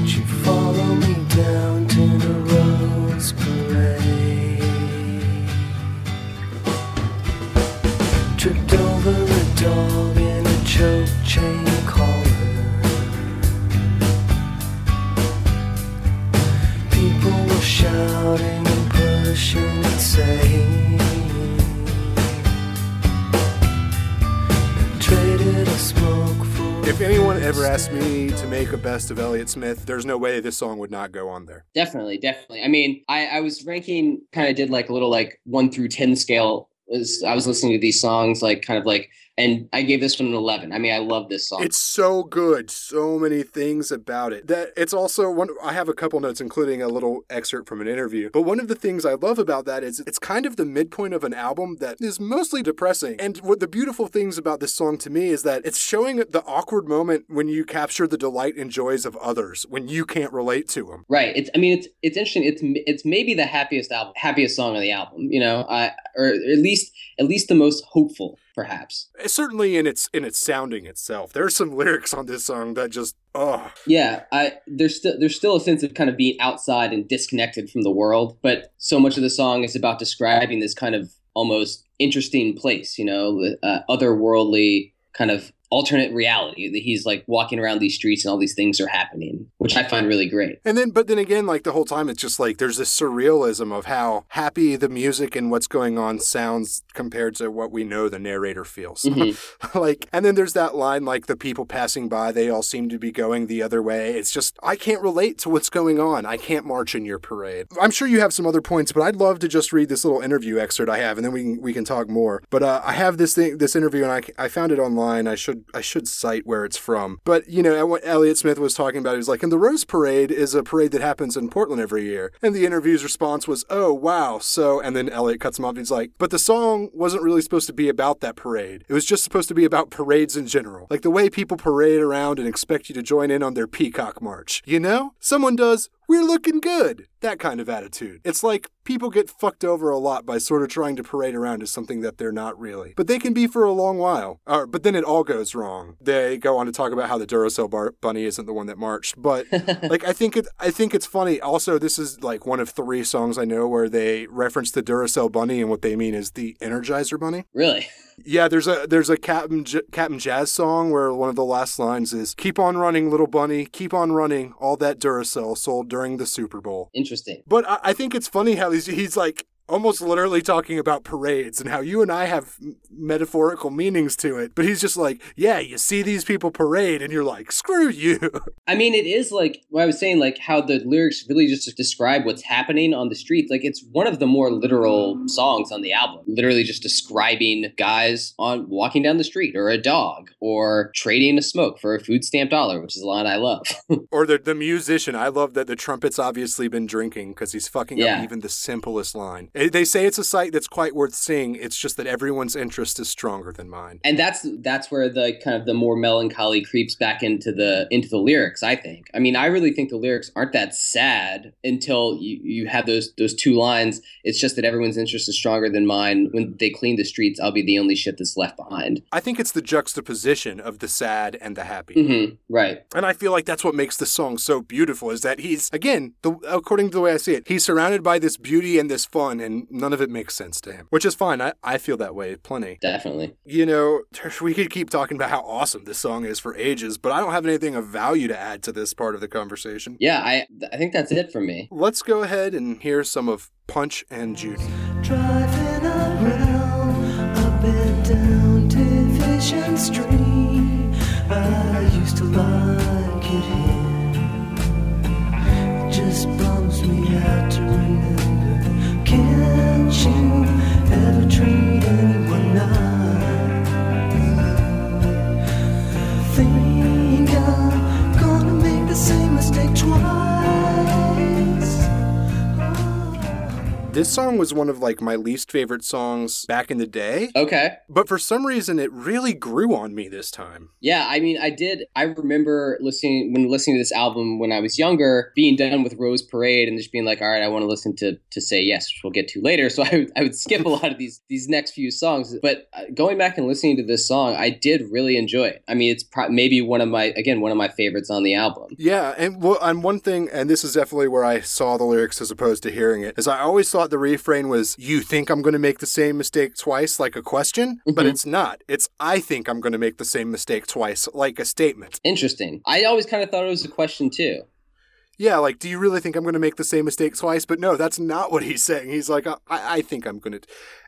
Speaker 3: If anyone ever asked me to make a best of Elliott Smith, there's no way this song would not go on there.
Speaker 4: Definitely, definitely. I mean, I, I was ranking kind of did like a little like one through ten scale. Was I was listening to these songs like kind of like and I gave this one an eleven. I mean, I love this song.
Speaker 3: It's so good. So many things about it. That it's also one I have a couple notes including a little excerpt from an interview. But one of the things I love about that is it's kind of the midpoint of an album that is mostly depressing. And what the beautiful things about this song to me is that it's showing the awkward moment when you capture the delight and joys of others when you can't relate to them.
Speaker 4: Right. It's. I mean, it's. It's interesting. It's. It's maybe the happiest album, happiest song on the album. You know, I or at least at least the most hopeful, perhaps.
Speaker 3: Certainly in its in its sounding itself. There's some lyrics on this song that just oh
Speaker 4: Yeah. I there's still there's still a sense of kind of being outside and disconnected from the world, but so much of the song is about describing this kind of almost interesting place. You know, uh, otherworldly kind of alternate reality that he's like walking around these streets and all these things are happening, which I find really great.
Speaker 3: And then, but then again, like the whole time, it's just like there's this surrealism of how happy the music and what's going on sounds compared to what we know the narrator feels.
Speaker 4: Mhm.
Speaker 3: like, and then there's that line, like the people passing by, they all seem to be going the other way. It's just, I can't relate to what's going on. I can't march in your parade. I'm sure you have some other points, but I'd love to just read this little interview excerpt I have, and then we can, we can talk more. But uh, I have this thing, this interview, and I, I found it online. I should, I should cite where it's from. But, you know, what Elliott Smith was talking about, he was like, and the Rose Parade is a parade that happens in Portland every year. And the interview's response was, oh, wow. So, and then Elliott cuts him off. And he's like, but the song wasn't really supposed to be about that parade. It was just supposed to be about parades in general. Like the way people parade around and expect you to join in on their peacock march. You know? Someone does, we're looking good. That kind of attitude. It's like people get fucked over a lot by sort of trying to parade around as something that they're not really. But they can be for a long while. Uh, but then it all goes wrong. They go on to talk about how the Duracell bar- bunny isn't the one that marched. But like I think it I think it's funny. Also, this is like one of three songs I know where they reference the Duracell bunny and what they mean is the Energizer bunny.
Speaker 4: Really?
Speaker 3: Yeah, there's a there's a Captain J- Cap'n Jazz song where one of the last lines is "Keep on running, little bunny, keep on running." All that Duracell sold during the Super Bowl.
Speaker 4: Interesting.
Speaker 3: But I, I think it's funny how he's he's like almost literally talking about parades and how you and I have metaphorical meanings to it. But he's just like, yeah, you see these people parade, and you're like, screw you.
Speaker 4: I mean, it is like what I was saying, like how the lyrics really just describe what's happening on the streets. Like it's one of the more literal songs on the album. Literally just describing guys on walking down the street, or a dog, or trading a smoke for a food stamp dollar, which is a line I love.
Speaker 3: or the the musician. I love that the trumpet's obviously been drinking because he's fucking
Speaker 4: Yeah.
Speaker 3: up even the simplest line. Eh, They say it's a sight that's quite worth seeing. It's just that everyone's interest is stronger than mine.
Speaker 4: and that's that's where the kind of the more melancholy creeps back into the into the lyrics i think i mean i really think the lyrics aren't that sad until you, you have those those two lines it's just that everyone's interest is stronger than mine when they clean the streets i'll be the only shit that's left behind
Speaker 3: I think it's the juxtaposition of the sad and the happy.
Speaker 4: hmm right
Speaker 3: And I feel like that's what makes the song so beautiful is that he's, again, the, according to the way I see it, he's surrounded by this beauty and this fun, and none of it makes sense to him, which is fine. I, I feel that way plenty.
Speaker 4: definitely
Speaker 3: You know, we could keep talking about how awesome this song is for ages, but I don't have anything of value to add to this part of the conversation.
Speaker 4: yeah i i think that's it for me
Speaker 3: Let's go ahead and hear some of Punch and Judy.
Speaker 2: Driving around up and down Division Street. I used to like it here. It just bums me out to remember. Can't
Speaker 3: This song was one of like my least favorite songs back in the day,
Speaker 4: Okay.
Speaker 3: but for some reason it really grew on me this time.
Speaker 4: Yeah, I mean, I did. I remember listening when listening to this album when I was younger, being done with Rose Parade and just being like, "All right, I want to listen to to Say Yes," which we'll get to later. So I would, I would skip a lot of these these next few songs. But uh, going back and listening to this song, I did really enjoy it. I mean, it's pro- maybe one of my again one of my favorites on the album.
Speaker 3: Yeah, and well, and one thing, and this is definitely where I saw the lyrics as opposed to hearing it, is I always thought the refrain was, "You think I'm going to make the same mistake twice?" like a question, but
Speaker 4: Mhm.
Speaker 3: it's not. It's I think I'm going to make the same mistake twice, like a statement.
Speaker 4: Interesting. I always kind of thought it was a question too.
Speaker 3: Yeah, like, do you really think I'm going to make the same mistake twice? But no, that's not what he's saying. He's like, I, I think I'm going to.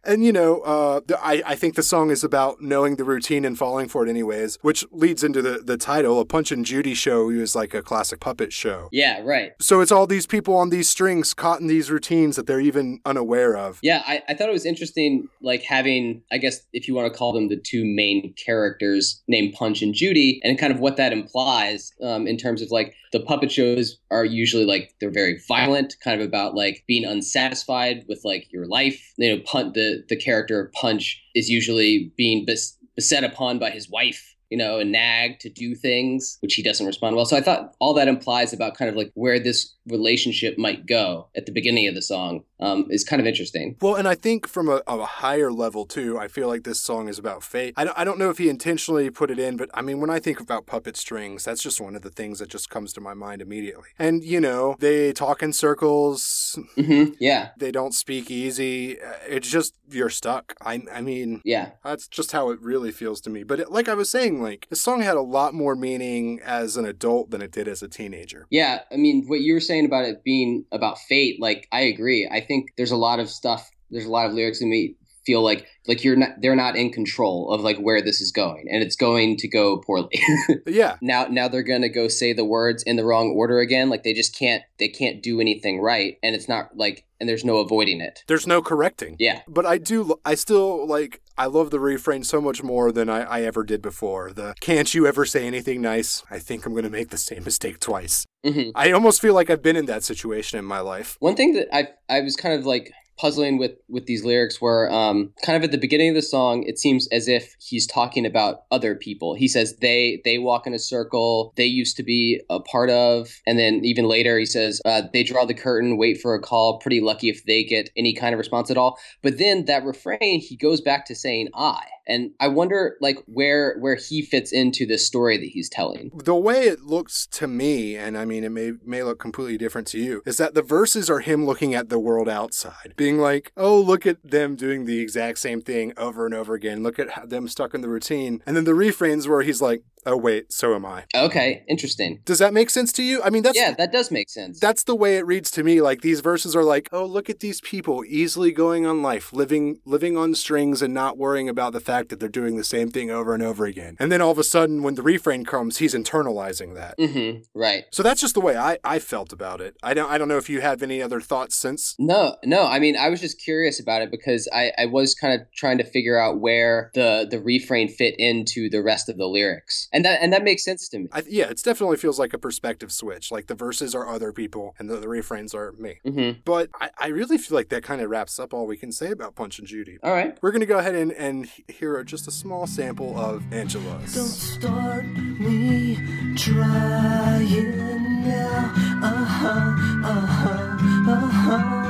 Speaker 3: And, you know, uh, I, I think the song is about knowing the routine and falling for it anyways, which leads into the, the title. A Punch and Judy show is like a classic puppet show.
Speaker 4: Yeah, right.
Speaker 3: So it's all these people on these strings caught in these routines that they're even unaware of.
Speaker 4: Yeah, I, I thought it was interesting, like having, I guess, if you want to call them the two main characters named Punch and Judy, and kind of what that implies um, in terms of like the puppet shows are usually like they're very violent, kind of about like being unsatisfied with like your life. You know, the the character Punch is usually being bes- beset upon by his wife. You know, and nag to do things which he doesn't respond well. So I thought all that implies about kind of like where this relationship might go at the beginning of the song um, is kind of interesting.
Speaker 3: Well, and I think from a, a higher level too, I feel like this song is about fate. I don't, I don't know if he intentionally put it in, but I mean, when I think about puppet strings, that's just one of the things that just comes to my mind immediately. And, you know, they talk in circles,
Speaker 4: hmm Yeah,
Speaker 3: they don't speak easy. It's just, you're stuck. I, I mean,
Speaker 4: yeah,
Speaker 3: that's just how it really feels to me. But it, like I was saying, like, the song had a lot more meaning as an adult than it did as a teenager.
Speaker 4: yeah. I mean, what you were saying about it being about fate, like I agree. I think there's a lot of stuff. There's a lot of lyrics in me feel like like you're not they're not in control of like where this is going and it's going to go poorly
Speaker 3: Yeah.
Speaker 4: now now they're gonna go say the words in the wrong order again like they just can't they can't do anything right and it's not like and there's no avoiding it
Speaker 3: There's no correcting.
Speaker 4: yeah
Speaker 3: But I do, I still like, I love the refrain so much more than I, I ever did before. The can't you ever say anything nice? I think I'm going to make the same mistake twice.
Speaker 4: hmm
Speaker 3: I almost feel like I've been in that situation in my life.
Speaker 4: One thing that I I was kind of like puzzling with with these lyrics were um, kind of at the beginning of the song it seems as if he's talking about other people. He says they they walk in a circle they used to be a part of and then even later he says uh, they draw the curtain wait for a call pretty lucky if they get any kind of response at all. But then that refrain he goes back to saying i and i wonder like where where he fits into this story that he's telling
Speaker 3: The way it looks to me, and I mean, it may, may look completely different to you, is that the verses are him looking at the world outside, being like, oh, look at them doing the exact same thing over and over again. Look at them stuck in the routine. And then the refrains where he's like, oh, wait, so am I.
Speaker 4: okay interesting
Speaker 3: Does that make sense to you? I mean, that's
Speaker 4: yeah that does make sense
Speaker 3: That's the way it reads to me. Like these verses are like, oh, look at these people easily going on life, living living on strings and not worrying about the fact that they're doing the same thing over and over again. And then all of a sudden when the refrain comes, he's internalizing that.
Speaker 4: hmm right
Speaker 3: So that's just the way I, I felt about it. I don't I don't know if you have any other thoughts since
Speaker 4: No, no. I mean, I was just curious about it because I, I was kind of trying to figure out where the the refrain fit into the rest of the lyrics, and that and that makes sense to me.
Speaker 3: I, yeah, it definitely feels like a perspective switch. Like the verses are other people and the, the refrains are me.
Speaker 4: hmm
Speaker 3: But I, I really feel like that kind of wraps up all we can say about Punch and Judy.
Speaker 4: All right.
Speaker 3: We're going to go ahead and, and hear just a small sample of Angeles.
Speaker 2: Don't start me trying now. Uh huh, uh huh, uh huh.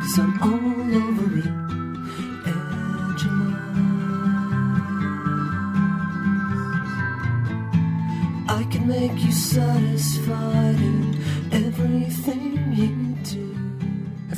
Speaker 2: Cause I'm all over it, Angela. I can make you satisfied in everything you do.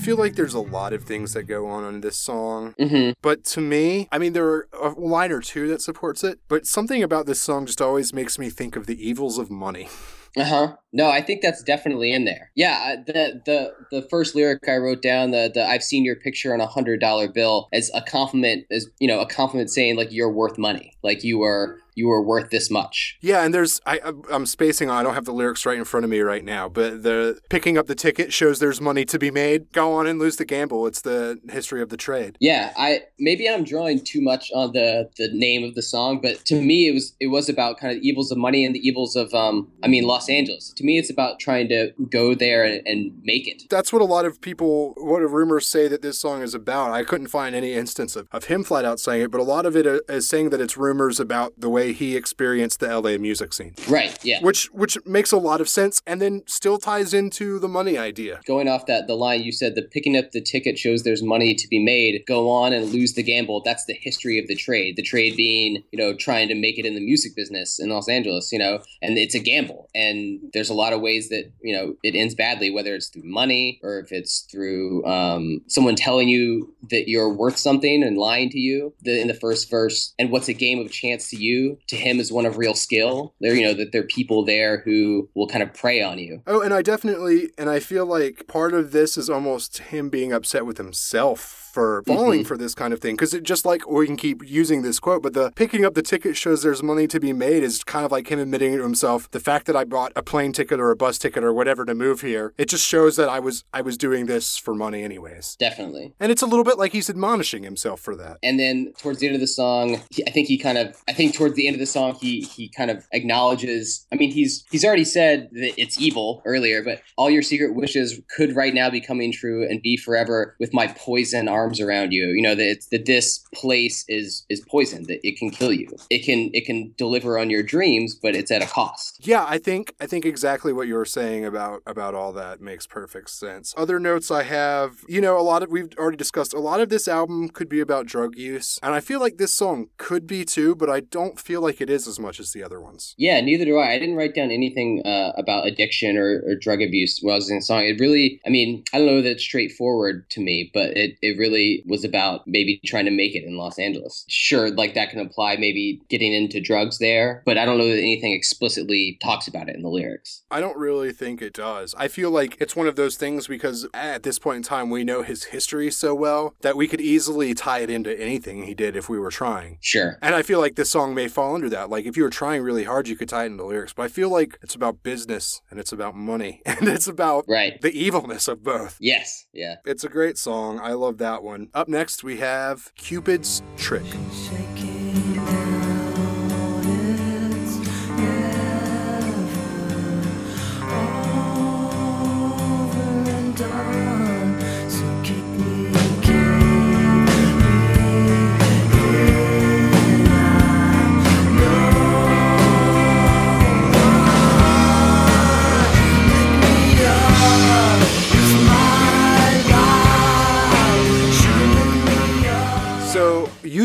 Speaker 3: Feel like there's a lot of things that go on in this song,
Speaker 4: hmm
Speaker 3: but to me, I mean, there are a line or two that supports it, but something about this song just always makes me think of the evils of money.
Speaker 4: Uh huh. No, I think that's definitely in there. Yeah. The the the first lyric I wrote down the the I've seen your picture on a hundred dollar bill as a compliment as you know a compliment saying like you're worth money like you are you are worth this much.
Speaker 3: Yeah, and there's I I'm spacing on. I don't have the lyrics right in front of me right now, but the picking up the ticket shows there's money to be made. Go on and lose the gamble. It's the history of the trade.
Speaker 4: Yeah, I maybe I'm drawing too much on the the name of the song, but to me it was it was about kind of the evils of money and the evils of um I mean Los Angeles. To me, it's about trying to go there and, and make it.
Speaker 3: That's what a lot of people, what rumors say that this song is about. I couldn't find any instance of, of him flat out saying it, but a lot of it uh, saying that it's rumors about the way he experienced the LA music scene,
Speaker 4: Right. Yeah.
Speaker 3: which which makes a lot of sense and then still ties into the money idea.
Speaker 4: Going off that the line you said, the picking up the ticket shows there's money to be made. Go on and lose the gamble. That's the history of the trade. The trade being, you know, trying to make it in the music business in Los Angeles, you know, and it's a gamble. And there's a lot of ways that you know it ends badly, whether it's through money or if it's through um, someone telling you that you're worth something and lying to you the, in the first verse. And what's a game of chance to you, to him is one of real skill. There, you know, that there are people there who will kind of prey on you.
Speaker 3: Oh, and I definitely, and I feel like part of this is almost him being upset with himself for falling
Speaker 4: Mhm.
Speaker 3: for this kind of thing. Because it just like, we can keep using this quote, but the picking up the ticket shows there's money to be made is kind of like him admitting to himself the fact that I bought a plane ticket or a bus ticket or whatever to move here. It just shows that I was I was doing this for money anyways.
Speaker 4: Definitely.
Speaker 3: And it's a little bit like he's admonishing himself for that.
Speaker 4: And then towards the end of the song, he, I think he kind of, I think towards the end of the song, he he kind of acknowledges. I mean, he's he's already said that it's evil earlier, but all your secret wishes could right now be coming true and be forever with my poison arms around you. You know that it's, that this place is is poison, that it can kill you. It can it can deliver on your dreams, but it's at a cost.
Speaker 3: Yeah, I think I think exactly what you were saying about about all that makes perfect sense. Other notes I have, you know, a lot of we've already discussed. A lot of this album could be about drug use, and I feel like this song could be too, but I don't feel like it is as much as the other ones.
Speaker 4: Yeah, neither do I. I didn't write down anything uh, about addiction or, or drug abuse while I was in the song. It really, I mean, I don't know that it's straightforward to me, but it, it really was about maybe trying to make it in Los Angeles. Sure, like that can apply maybe getting into drugs there, but I don't know that anything explicitly talks about it in the lyrics.
Speaker 3: I don't really think it does. I feel like it's one of those things because at this point in time we know his history so well that we could easily tie it into anything he did if we were trying.
Speaker 4: Sure.
Speaker 3: And I feel like this song may fall under that. Like if you were trying really hard, you could tie it into lyrics. But I feel like it's about business and it's about money and it's about
Speaker 4: Right.
Speaker 3: the evilness of both.
Speaker 4: Yes. Yeah.
Speaker 3: It's a great song. I love that one. Up next, we have Cupid's Trick.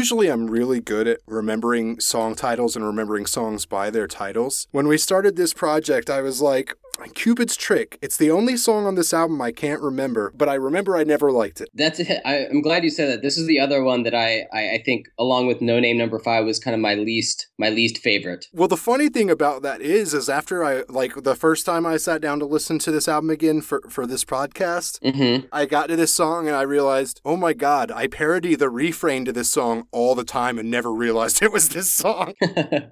Speaker 3: Usually I'm really good at remembering song titles and remembering songs by their titles. When we started this project, I was like, Cupid's Trick. It's the only song on this album I can't remember, but I remember I never liked it.
Speaker 4: That's it. I, I'm glad you said that. This is the other one that I, I, I think, along with No Name Number Five, was kind of my least my least favorite.
Speaker 3: Well, the funny thing about that is, is after I, like, the first time I sat down to listen to this album again for, for this podcast,
Speaker 4: Mm-hmm.
Speaker 3: I got to this song and I realized, oh my god, I parody the refrain to this song all the time and never realized it was this song.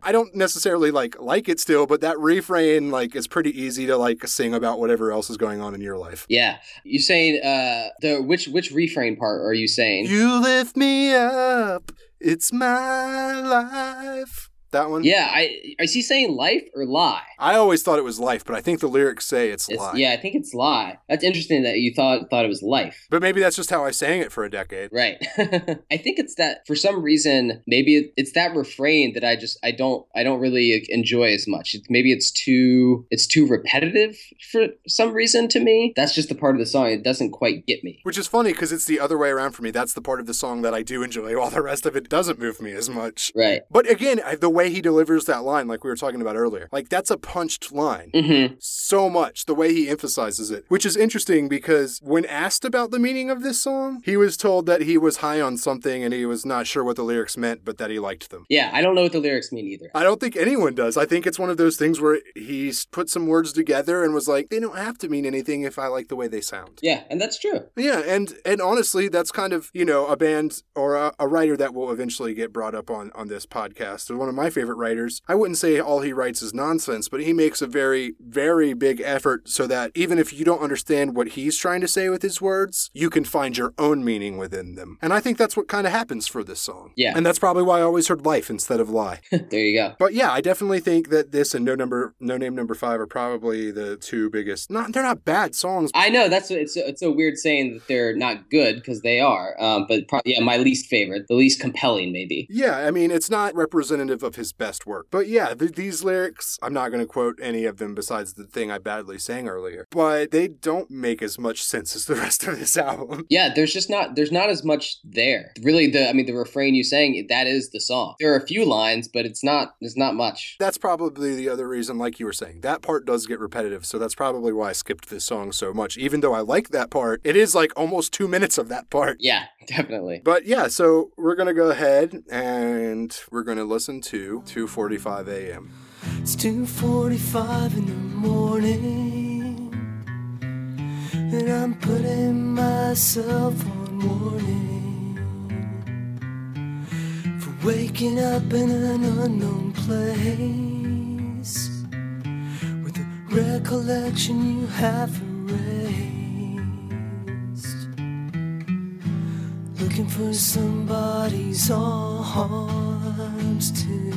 Speaker 3: I don't necessarily like like it still, but that refrain like is pretty easy to like sing about whatever else is going on in your life.
Speaker 4: yeah. You saying uh the which which refrain part are you saying?
Speaker 3: You lift me up, it's my life. That one?
Speaker 4: yeah. I is he saying life or lie?
Speaker 3: I always thought it was life, but I think the lyrics say it's,
Speaker 4: It's,
Speaker 3: lie.
Speaker 4: yeah, I think it's lie. That's interesting that you thought thought it was life.
Speaker 3: But maybe that's just how I sang it for a decade.
Speaker 4: Right. I think it's that for some reason maybe it's that refrain that I just I don't I don't really enjoy as much. Maybe it's too it's too repetitive for some reason to me. That's just the part of the song it doesn't quite get me.
Speaker 3: Which is funny because it's the other way around for me. That's the part of the song that I do enjoy, while the rest of it doesn't move me as much.
Speaker 4: Right.
Speaker 3: But again, I- the way he delivers that line, like we were talking about earlier, like that's a punched line.
Speaker 4: Mm-hmm.
Speaker 3: So much, the way he emphasizes it, which is interesting because when asked about the meaning of this song, he was told that he was high on something and he was not sure what the lyrics meant, but that he liked them.
Speaker 4: Yeah, I don't know what the lyrics mean either.
Speaker 3: I don't think anyone does. I think it's one of those things where he put some words together and was like, they don't have to mean anything if I like the way they sound.
Speaker 4: Yeah, and that's true.
Speaker 3: Yeah, and and honestly, that's kind of you know a band or a, a writer that will eventually get brought up on on this podcast. One of my my favorite writers. I wouldn't say all he writes is nonsense, but he makes a very, very big effort so that even if you don't understand what he's trying to say with his words, you can find your own meaning within them. And I think that's what kind of happens for this song.
Speaker 4: Yeah.
Speaker 3: And that's probably why I always heard life instead of lie.
Speaker 4: there you go.
Speaker 3: But yeah, I definitely think that this and No Number No Name Number Five are probably the two biggest. Not they're not bad songs.
Speaker 4: I know that's it's it's so weird saying that they're not good because they are. Um, but pro- yeah, my least favorite, the least compelling, maybe.
Speaker 3: Yeah, I mean it's not representative of his best work. But yeah, th- these lyrics, I'm not going to quote any of them besides the thing I badly sang earlier. But they don't make as much sense as the rest of this album.
Speaker 4: Yeah, there's just not there's not as much there. Really, the I mean the refrain you sang that is the song. There are a few lines, but it's not there's not much.
Speaker 3: That's probably the other reason, like you were saying. That part does get repetitive, so that's probably why I skipped this song so much. Even though I like that part, it is like almost two minutes of that part.
Speaker 4: Yeah, definitely.
Speaker 3: But yeah, so we're gonna go ahead and we're gonna listen to 2:45 a.m.
Speaker 2: It's 2:45 in the morning, and I'm putting myself on warning for waking up in an unknown place with a recollection you have erased. Looking for somebody's arms to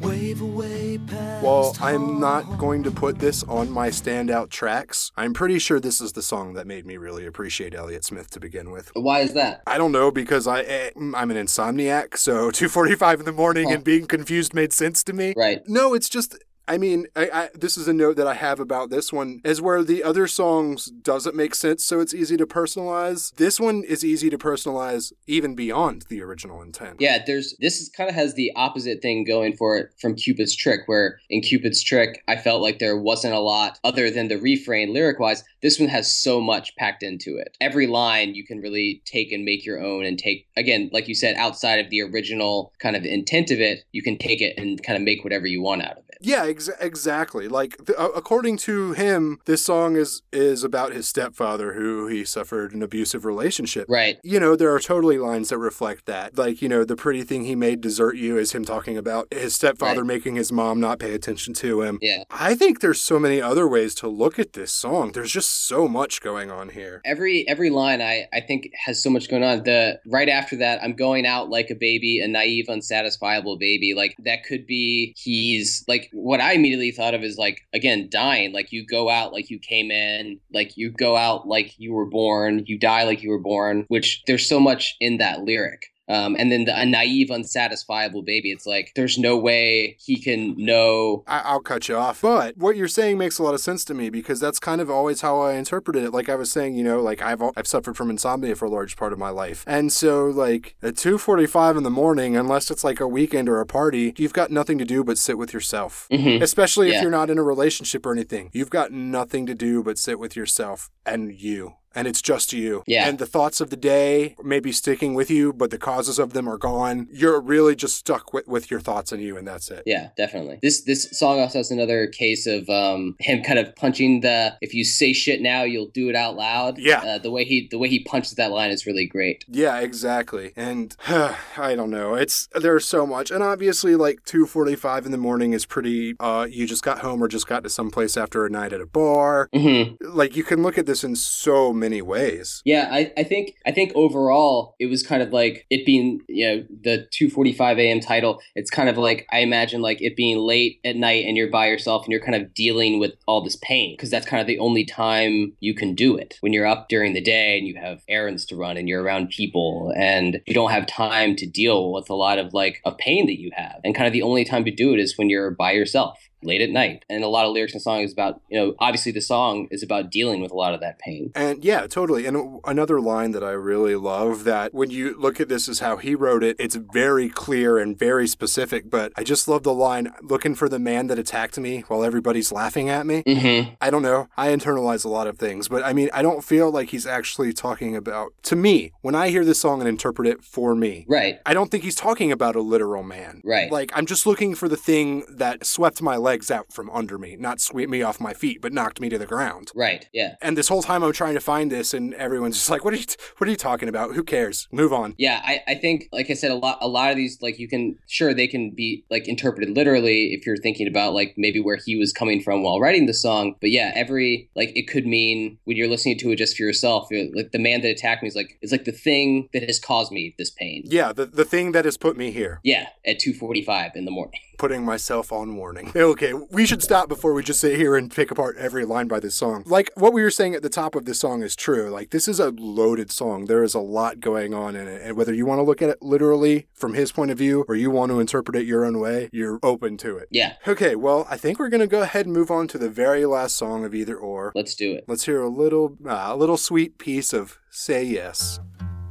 Speaker 2: wave away past.
Speaker 3: Well, I'm not going to put this on my standout tracks. I'm pretty sure this is the song that made me really appreciate Elliott Smith to begin with.
Speaker 4: Why is that?
Speaker 3: I don't know because I eh, I'm an insomniac, so 2:45 in the morning
Speaker 4: Huh.
Speaker 3: and being confused made sense to me.
Speaker 4: Right.
Speaker 3: No, it's just. I mean, I, I, this is a note that I have about this one, is where the other songs doesn't make sense, so it's easy to personalize. This one is easy to personalize even beyond the original intent.
Speaker 4: Yeah, there's this is kind of has the opposite thing going for it from Cupid's Trick, where in Cupid's Trick, I felt like there wasn't a lot other than the refrain lyric wise. This one has so much packed into it. Every line you can really take and make your own and take again, like you said, outside of the original kind of intent of it, you can take it and kind of make whatever you want out of it.
Speaker 3: Yeah, ex- exactly. Like th- according to him, this song is is about his stepfather who he suffered an abusive relationship.
Speaker 4: Right.
Speaker 3: You know, there are totally lines that reflect that. Like, you know, the pretty thing he made desert you is him talking about his stepfather
Speaker 4: Right.
Speaker 3: making his mom not pay attention to him.
Speaker 4: Yeah.
Speaker 3: I think there's so many other ways to look at this song. There's just so much going on here.
Speaker 4: Every every line I, I think has so much going on. The right after that, I'm going out like a baby, a naive, unsatisfiable baby. Like that could be he's like what I immediately thought of is like again dying. Like you go out like you came in, like you go out like you were born, you die like you were born. Which there's so much in that lyric. Um, and then the a naive, unsatisfiable baby. It's like there's no way he can know.
Speaker 3: I- I'll cut you off. But what you're saying makes a lot of sense to me because that's kind of always how I interpreted it. Like I was saying, you know, like I've I've suffered from insomnia for a large part of my life, and so like at 2:45 in the morning, unless it's like a weekend or a party, you've got nothing to do but sit with yourself.
Speaker 4: Mhm.
Speaker 3: Especially if you're not in a relationship or anything, you've got nothing to do but sit with yourself and you. And it's just you.
Speaker 4: Yeah.
Speaker 3: And the thoughts of the day may be sticking with you, but the causes of them are gone. You're really just stuck with, with your thoughts and you, and that's it.
Speaker 4: Yeah, definitely. This this song also has another case of um, him kind of punching the "if you say shit now, you'll do it out loud."
Speaker 3: Yeah.
Speaker 4: uh, the way he the way he punches that line is really great.
Speaker 3: Yeah, exactly. And I don't know. It's there's so much. And obviously like 2:45 in the morning is pretty uh you just got home or just got to some place after a night at a bar.
Speaker 4: hmm
Speaker 3: Like you can look at this in so many ways.
Speaker 4: Yeah, I, I think I think overall it was kind of like it being you know the 2:45 a.m. title. It's kind of like I imagine like it being late at night and you're by yourself and you're kind of dealing with all this pain because that's kind of the only time you can do it when you're up during the day and you have errands to run and you're around people and you don't have time to deal with a lot of like of pain that you have and kind of the only time to do it is when you're by yourself late at night and a lot of lyrics in the song is about you know obviously the song is about dealing with a lot of that pain
Speaker 3: And yeah, totally. And another line that I really love that when you look at this is how he wrote it, it's very clear and very specific, but I just love the line looking for the man that attacked me while everybody's laughing at me.
Speaker 4: mm-hmm
Speaker 3: I don't know. I internalize a lot of things, but I mean, I don't feel like he's actually talking about, to me, when I hear this song and interpret it for me,
Speaker 4: right
Speaker 3: I don't think he's talking about a literal man.
Speaker 4: Right.
Speaker 3: Like, I'm just looking for the thing that swept my leg legs out from under me, not sweep me off my feet, but knocked me to the ground.
Speaker 4: Right. Yeah.
Speaker 3: And this whole time I'm trying to find this, and everyone's just like, "What are you? What are you talking about? Who cares? Move on."
Speaker 4: Yeah, I, I think like I said, a lot a lot of these like you can sure they can be like interpreted literally if you're thinking about like maybe where he was coming from while writing the song. But yeah, every like it could mean when you're listening to it just for yourself, like the man that attacked me is like is like the thing that has caused me this pain.
Speaker 3: Yeah, the the thing that has put me here,
Speaker 4: Yeah, at two forty five in the morning.
Speaker 3: putting myself on warning. Okay, we should stop before we just sit here and pick apart every line by this song. Like what we were saying at the top of this song is true. Like this is a loaded song. There is a lot going on in it, and whether you want to look at it literally from his point of view or you want to interpret it your own way, you're open to it.
Speaker 4: Yeah,
Speaker 3: Okay, well, I think we're gonna go ahead and move on to the very last song of either or.
Speaker 4: let's do it.
Speaker 3: Let's hear a little, uh, a little sweet piece of "Say Yes."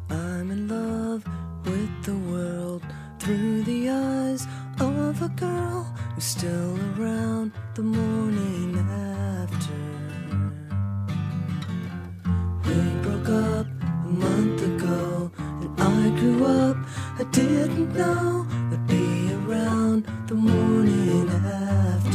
Speaker 2: I'm in love with the world through the eyes of a girl who's still around the morning after. We broke up a month ago, and I grew up. I didn't know I'd be around the morning after.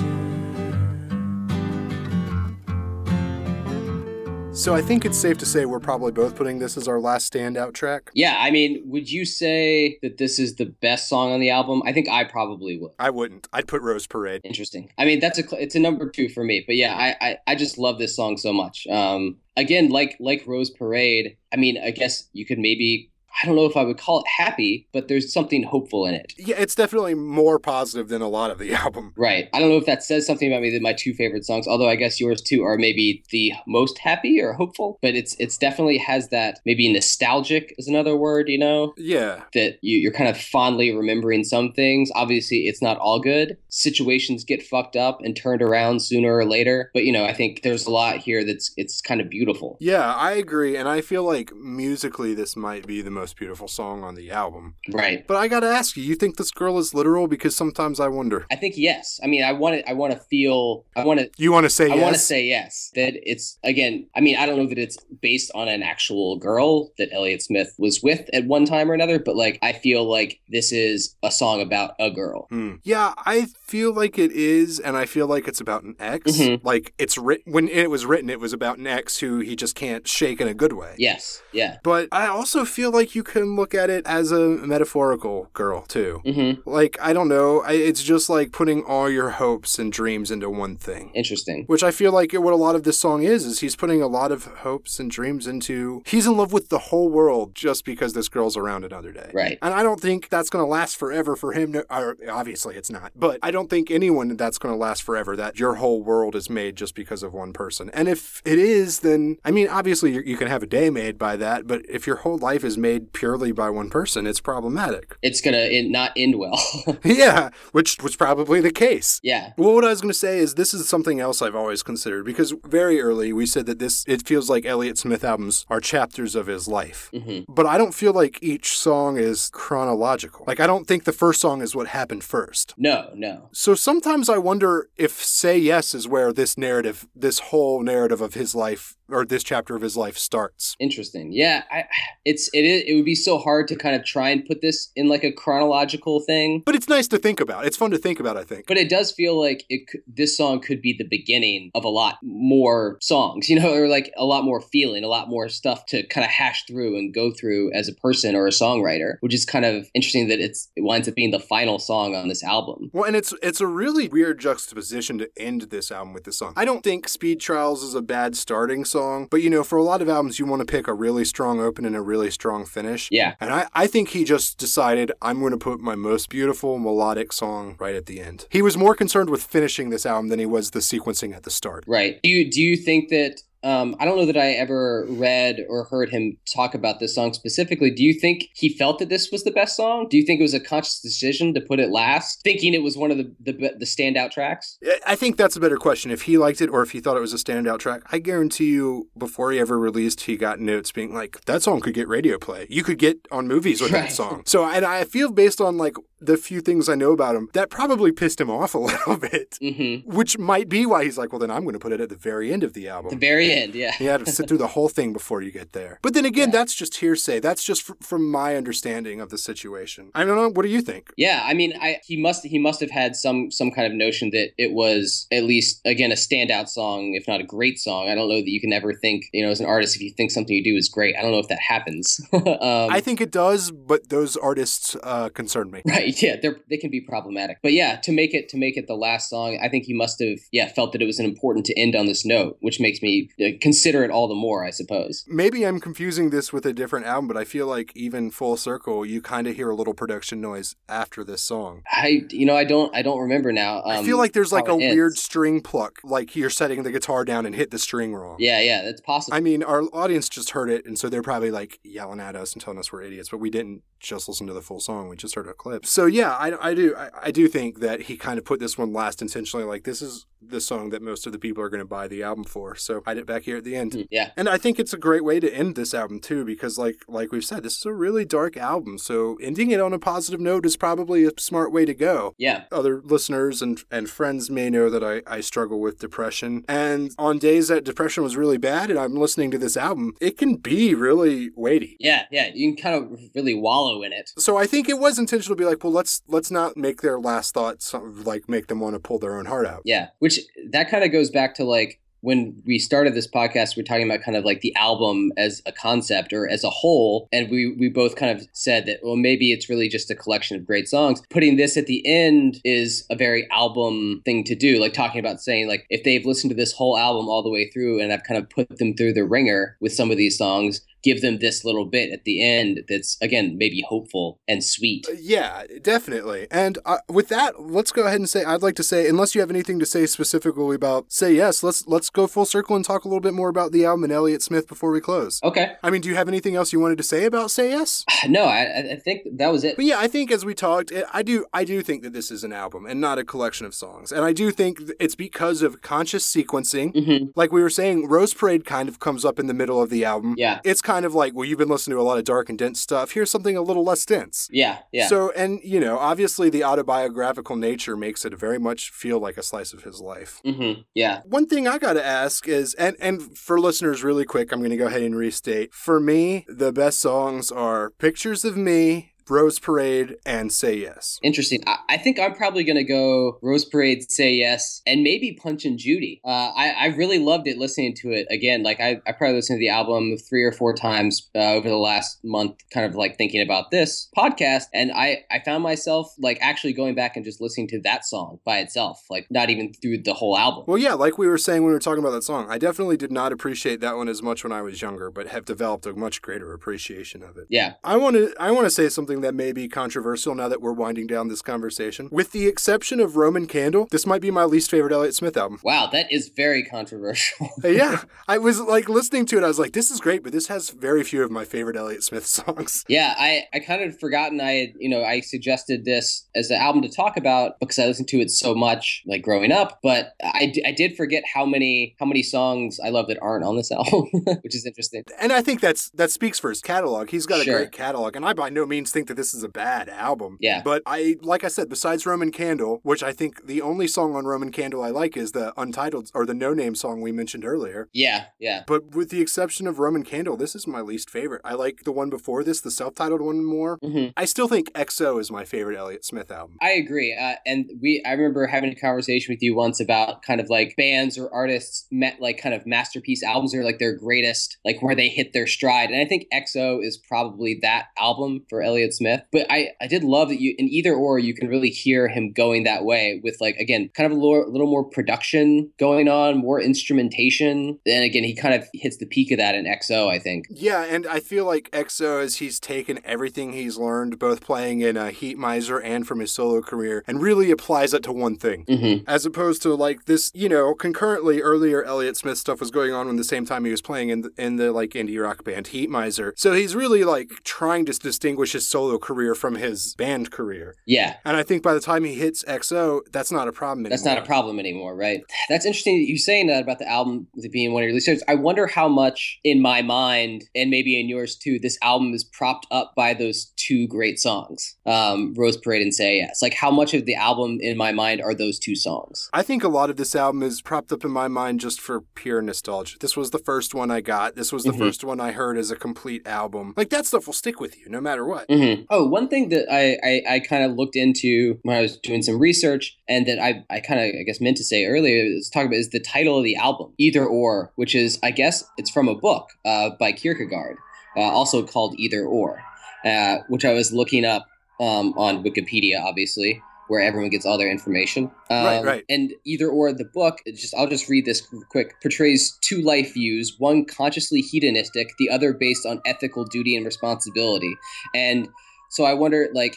Speaker 3: So I think it's safe to say we're probably both putting this as our last standout track.
Speaker 4: Yeah, I mean, would you say that this is the best song on the album? I think I probably would.
Speaker 3: I wouldn't. I'd put Rose Parade.
Speaker 4: Interesting. I mean, that's a it's a number two for me. But yeah, I I, I just love this song so much. Um, again, like like Rose Parade. I mean, I guess you could maybe I don't know if I would call it happy, but there's something hopeful in it.
Speaker 3: Yeah, it's definitely more positive than a lot of the album.
Speaker 4: Right. I don't know if that says something about me that my two favorite songs, although I guess yours too are maybe the most happy or hopeful, but it's it's definitely has that maybe nostalgic is another word, you know,
Speaker 3: Yeah.
Speaker 4: that you, you're kind of fondly remembering some things. Obviously, it's not all good. Situations get fucked up and turned around sooner or later, but you know, I think there's a lot here that's it's kind of beautiful.
Speaker 3: Yeah, I agree. And I feel like musically, this might be the most beautiful song on the album.
Speaker 4: Right.
Speaker 3: But I gotta ask you, you think this girl is literal? Because sometimes I wonder.
Speaker 4: I think yes. I mean, I want to. I want to feel. I want to.
Speaker 3: You want to say
Speaker 4: I
Speaker 3: yes?
Speaker 4: want to say yes. That it's again. I mean, I don't know that it's based on an actual girl that Elliott Smith was with at one time or another, but like I feel like this is a song about a girl.
Speaker 3: Hmm. Yeah, I feel like it is, and I feel like it's about an ex.
Speaker 4: Mhm.
Speaker 3: Like it's written when it was written, it was about an ex who he just can't shake in a good way.
Speaker 4: Yes. Yeah.
Speaker 3: But I also feel like you can look at it as a metaphorical girl too.
Speaker 4: Mm-hmm.
Speaker 3: Like I don't know, I, it's just like putting all your hopes and dreams into one thing.
Speaker 4: Interesting.
Speaker 3: Which I feel like what a lot of this song is, is he's putting a lot of hopes and dreams into. He's in love with the whole world just because this girl's around another day.
Speaker 4: Right.
Speaker 3: And I don't think that's going to last forever for him. To, or obviously, it's not. But I don't think anyone that's going to last forever. That your whole world is made just because of one person. And if it is, then I mean, obviously you, you can have a day made by that. But if your whole life is made purely by one person, it's problematic.
Speaker 4: It's gonna in, not end well.
Speaker 3: yeah, which was probably the case.
Speaker 4: yeah.
Speaker 3: Well, what I was going to say is this is something else I've always considered because very early we said that this it feels like Elliott Smith albums are chapters of his life.
Speaker 4: hmm
Speaker 3: But I don't feel like each song is chronological. Like I don't think the first song is what happened first.
Speaker 4: No. No.
Speaker 3: So sometimes I wonder if Say Yes is where this narrative, this whole narrative of his life or this chapter of his life starts.
Speaker 4: Interesting. Yeah. I. It's it is. It would be so hard to kind of try and put this in like a chronological thing.
Speaker 3: But it's nice to think about. It's fun to think about, I think.
Speaker 4: But it does feel like it. This song could be the beginning of a lot more songs, you know, or like a lot more feeling, a lot more stuff to kind of hash through and go through as a person or a songwriter, which is kind of interesting that it's it winds up being the final song on this album.
Speaker 3: Well, and it's it's a really weird juxtaposition to end this album with this song. I don't think Speed Trials is a bad starting song, but you know, for a lot of albums, you want to pick a really strong open and a really strong finish.
Speaker 4: Yeah.
Speaker 3: And I, I think he just decided I'm going to put my most beautiful melodic song right at the end. He was more concerned with finishing this album than he was the sequencing at the start.
Speaker 4: Right. Do you do you think that um, I don't know that I ever read or heard him talk about this song specifically. Do you think he felt that this was the best song? Do you think it was a conscious decision to put it last, thinking it was one of the the, the standout tracks?
Speaker 3: I- I think that's a better question. If he liked it or if he thought it was a standout track, I guarantee you, before he ever released, he got notes being like, "That song could get radio play. You could get on movies with that song." So, and I feel based on like the few things I know about him, that probably pissed him off a little bit.
Speaker 4: Mm-hmm.
Speaker 3: Which might be why he's like, well, then I'm going to put it at the very end of the album.
Speaker 4: The very end, yeah.
Speaker 3: You had to sit through the whole thing before you get there. But then again,
Speaker 4: Yeah.
Speaker 3: that's just hearsay. That's just f- from my understanding of the situation. I don't know. What do you think?
Speaker 4: Yeah, I mean, I he must he must have had some some kind of notion that it was at least again a standout song, if not a great song. I don't know that you can ever think, you know, as an artist, if you think something you do is great. I don't know if that happens. um,
Speaker 3: I think it does, but those artists uh, concern me.
Speaker 4: Right, yeah, they're they can be problematic, but yeah, to make it to make it the last song, I think he must have yeah felt that it was important to end on this note, which makes me uh, consider it all the more, I suppose.
Speaker 3: Maybe I'm confusing this with a different album, but I feel like even Full Circle, you kind of hear a little production noise after this song.
Speaker 4: I you know I don't I don't remember now. Um,
Speaker 3: I feel like there's like a weird string pluck, like you're setting the guitar down and hit the string wrong.
Speaker 4: Yeah, yeah, that's possible.
Speaker 3: I mean, our audience just heard it, and so they're probably like yelling at us and telling us we're idiots. But we didn't just listen to the full song; we just heard a clip. So yeah, I, I do, I, I do think that he kind of put this one last intentionally. Like this is the song that most of the people are going to buy the album for. So hide it back here at the end.
Speaker 4: Hmm, yeah,
Speaker 3: And I think it's a great way to end this album too, because like like we've said, this is a really dark album. So ending it on a positive note is probably a smart way to go
Speaker 4: yeah,
Speaker 3: other listeners and, and friends may know that I, I struggle with depression. And on days that depression was really bad and I'm listening to this album, it can be really weighty.
Speaker 4: yeah, yeah. You can kind of really wallow in it.
Speaker 3: So I think it was intentional to be like, well, let's let's not make their last thoughts like make them want to pull their own heart out.
Speaker 4: Yeah, which that kind of goes back to like when we started this podcast, we are talking about kind of like the album as a concept or as a whole, and we we both kind of said that well maybe it's really just a collection of great songs. Putting this at the end is a very album thing to do, like talking about saying like if they've listened to this whole album all the way through and I've kind of put them through the ringer with some of these songs, give them this little bit at the end that's again maybe hopeful and sweet.
Speaker 3: Uh, Yeah, definitely. And uh, with that, let's go ahead and say I'd like to say, unless you have anything to say specifically about say yes, let's let's go full circle and talk a little bit more about the album and Elliott Smith before we close.
Speaker 4: Okay,
Speaker 3: I mean, do you have anything else you wanted to say about Say Yes?
Speaker 4: no, I, I think that was it.
Speaker 3: But yeah, I think as we talked, it- I do I do think that this is an album and not a collection of songs. And I do think it's because of conscious sequencing.
Speaker 4: hmm
Speaker 3: Like we were saying, Rose Parade kind of comes up in the middle of the album.
Speaker 4: Yeah.
Speaker 3: It's kind of like, well, you've been listening to a lot of dark and dense stuff. Here's something a little less dense.
Speaker 4: Yeah, yeah.
Speaker 3: So, and you know, obviously the autobiographical nature makes it very much feel like a slice of his life.
Speaker 4: hmm Yeah.
Speaker 3: One thing I got to ask is, and and for listeners, really quick, I'm going to go ahead and restate. For me, the best songs are "Pictures of Me," "Rose Parade," and "Say Yes."
Speaker 4: Interesting. I, I think I'm probably going to go Rose Parade, Say Yes, and maybe Punch and Judy. Uh, I, I really loved it listening to it again. Like, I, I probably listened to the album three or four times uh, over the last month, kind of like thinking about this podcast. And I, I found myself like actually going back and just listening to that song by itself, like not even through the whole album.
Speaker 3: Well, yeah, like we were saying when we were talking about that song, I definitely did not appreciate that one as much when I was younger, but have developed a much greater appreciation of it.
Speaker 4: Yeah.
Speaker 3: I want to I want to say something that may be controversial now that we're winding down this conversation. With the exception of Roman Candle, this might be my least favorite Elliott Smith album.
Speaker 4: Wow, that is very controversial.
Speaker 3: Uh, yeah, I was like listening to it. I was like, "This is great," but this has very few of my favorite Elliott Smith songs.
Speaker 4: Yeah, I, I kind of forgotten I had, you know, I suggested this as an album to talk about because I listened to it so much like growing up, but I, I did forget how many how many songs I love that aren't on this album, which is interesting.
Speaker 3: And I think that's that speaks for his catalog. He's got a great catalog, and I by no means think that this is a bad album.
Speaker 4: Yeah.
Speaker 3: But I, like I said, besides Roman Candle, which I think the only song on Roman Candle I like is the untitled or the no name song we mentioned earlier.
Speaker 4: Yeah, yeah.
Speaker 3: But with the exception of Roman Candle, this is my least favorite. I like the one before this, the self-titled one more.
Speaker 4: hmm
Speaker 3: I still think XO is my favorite Elliott Smith album.
Speaker 4: I agree, uh, and we. I remember having a conversation with you once about kind of like bands or artists met like kind of masterpiece albums or like their greatest, like where they hit their stride. And I think XO is probably that album for Elliott Smith. But I, I did love that you in either or you can really hear him going that way with like again kind of a little, little more production going on, more instrumentation. And again, he kind of hits the peak of that in XO. I think.
Speaker 3: Yeah, and I feel like XO as he's taken everything he's learned, both playing in uh, Heatmiser and from his solo career, and really applies it to one thing.
Speaker 4: hmm
Speaker 3: As opposed to like this, you know, concurrently earlier Elliott Smith stuff was going on at the same time he was playing in the, in the like indie rock band Heatmiser. So he's really like trying to distinguish his solo solo career from his band career.
Speaker 4: Yeah,
Speaker 3: And I think by the time he hits XO, that's not a problem anymore.
Speaker 4: That's not a problem anymore, right? That's interesting that you saying that about the album being one of your least favorites. I wonder how much in my mind, and maybe in yours too, this album is propped up by those two great songs, um, Rose Parade and Say Yes. Like how much of the album in my mind are those two songs?
Speaker 3: I think a lot of this album is propped up in my mind just for pure nostalgia. This was the first one I got. This was the
Speaker 4: Mhm.
Speaker 3: first one I heard as a complete album. Like that stuff will stick with you no matter what.
Speaker 4: Hmm Oh, one thing that I, I, I kind of looked into when I was doing some research and that I, I kind of, I guess, meant to say earlier is talk about is the title of the album, Either Or, which is, I guess, it's from a book uh, by Kierkegaard, uh, also called Either Or, uh, which I was looking up um, on Wikipedia, obviously. Where everyone gets all their information, um,
Speaker 3: Right, right.
Speaker 4: And either or the book, it's just I'll just read this quick. Portrays two life views: one consciously hedonistic, the other based on ethical duty and responsibility. And so I wonder, like,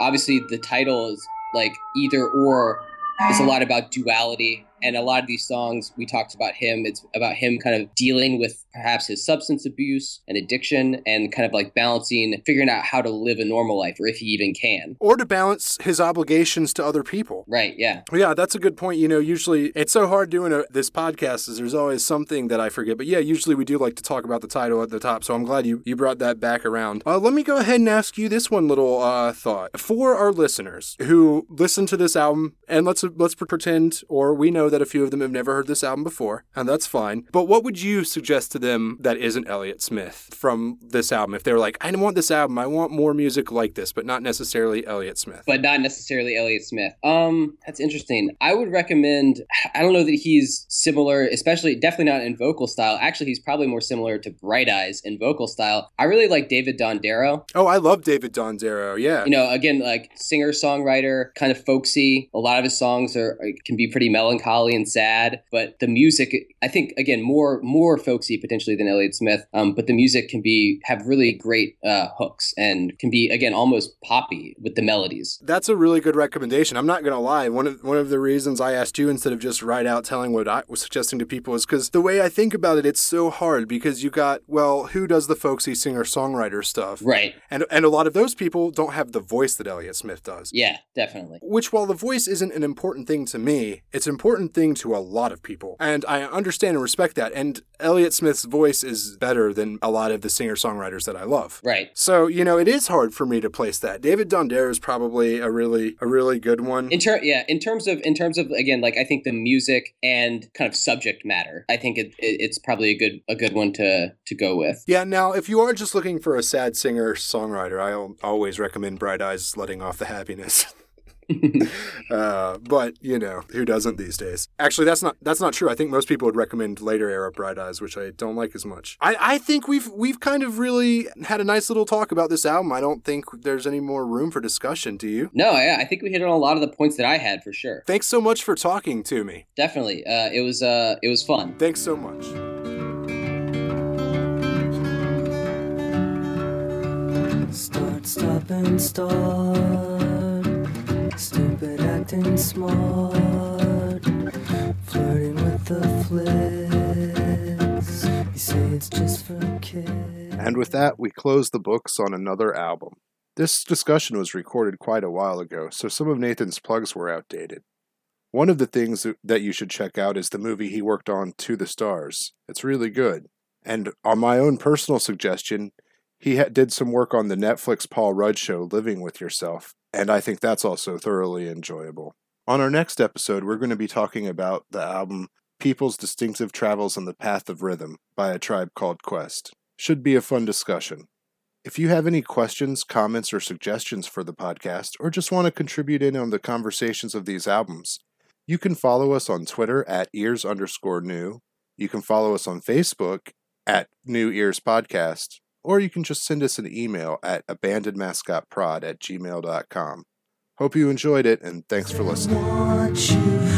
Speaker 4: obviously the title is like either or. It's a lot about duality, and a lot of these songs we talked about him. It's about him kind of dealing with perhaps his substance abuse and addiction, and kind of like balancing, figuring out how to live a normal life, or if he even can.
Speaker 3: Or to balance his obligations to other people.
Speaker 4: Right? Yeah.
Speaker 3: Yeah, that's a good point. You know, usually it's so hard doing a, this podcast is there's always something that I forget. But yeah, usually we do like to talk about the title at the top. So I'm glad you, you brought that back around. Uh, let me go ahead and ask you this one little uh, thought. For our listeners who listen to this album, and let's let's pretend, or we know that a few of them have never heard this album before, and that's fine. But what would you suggest to them that isn't Elliott Smith from this album? If they're like, I want this album, I want more music like this, but not necessarily Elliott Smith.
Speaker 4: but not necessarily Elliott Smith. Um, that's interesting. I would recommend. I don't know that he's similar, especially definitely not in vocal style. Actually, he's probably more similar to Bright Eyes in vocal style. I really like David Dondero.
Speaker 3: oh, I love David Dondero. Yeah.
Speaker 4: You know, again, like singer songwriter, kind of folksy. A lot of his songs are can be pretty melancholy and sad, but the music, I think, again, more more folksy potentially than Elliott Smith. Um, but the music can be have really great uh, hooks and can be again almost poppy with the melodies.
Speaker 3: That's a really good recommendation. I'm not gonna lie. One of one of the reasons I asked you instead of just right out telling what I was suggesting to people is because the way I think about it, it's so hard because you got well, who does the folksy singer songwriter stuff,
Speaker 4: Right.
Speaker 3: and and a lot of those people don't have the voice that Elliott Smith does.
Speaker 4: Yeah, definitely.
Speaker 3: Which, while the voice isn't an important thing to me, it's an important thing to a lot of people. And I understand and respect that. And Elliott Smith's voice is better than a lot of the singer songwriters that I love.
Speaker 4: Right.
Speaker 3: So, you know, it is hard for me to place that. David Dondero is probably a really a really good one.
Speaker 4: In ter- yeah, in terms of in terms of again, like I think the music and kind of subject matter, I think it, it, it's probably a good a good one to to go with.
Speaker 3: Yeah, now if you are just looking for a sad singer songwriter, I'll always recommend Bright Eyes letting off the happiness. uh, but you know who doesn't these days? Actually, that's not that's not true. I think most people would recommend later era Bright Eyes, which I don't like as much. I, I think we've we've kind of really had a nice little talk about this album. I don't think there's any more room for discussion. Do you?
Speaker 4: No, yeah, I think we hit on a lot of the points that I had for sure.
Speaker 3: Thanks so much for talking to me.
Speaker 4: Definitely, uh, it was uh, it was fun.
Speaker 3: Thanks so much.
Speaker 2: Start, stop, and start. Stupid acting smart. Flirting with the flicks. You say it's just for kids.
Speaker 1: And with that, we close the books on another album. This discussion was recorded quite a while ago, so some of Nathan's plugs were outdated. One of the things that you should check out is the movie he worked on, To the Stars. It's really good. And on my own personal suggestion, he ha- did some work on the Netflix Paul Rudd show, Living with Yourself, and I think that's also thoroughly enjoyable. On our next episode, we're going to be talking about the album People's Instinctive Travels on the Path of Rhythm by a tribe called Quest. Should be a fun discussion. If you have any questions, comments, or suggestions for the podcast, or just want to contribute in on the conversations of these albums, you can follow us on Twitter at ears underscore new. You can follow us on Facebook at New Ears Podcast, or you can just send us an email at abandonedmascotprod at gmail.com. Hope you enjoyed it, and thanks for listening.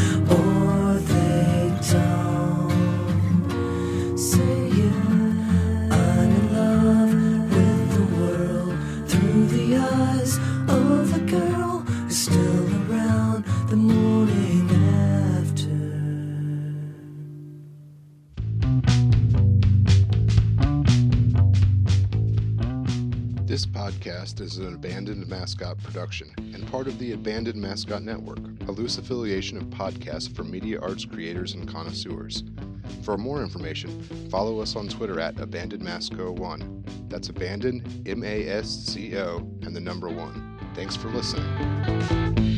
Speaker 3: This podcast is an Abandoned Mascot production and part of the Abandoned Mascot Network, a loose affiliation of podcasts for media arts creators and connoisseurs. For more information, follow us on Twitter at AbandonedMasco1. That's Abandoned, M A S C O, and the number one. Thanks for listening.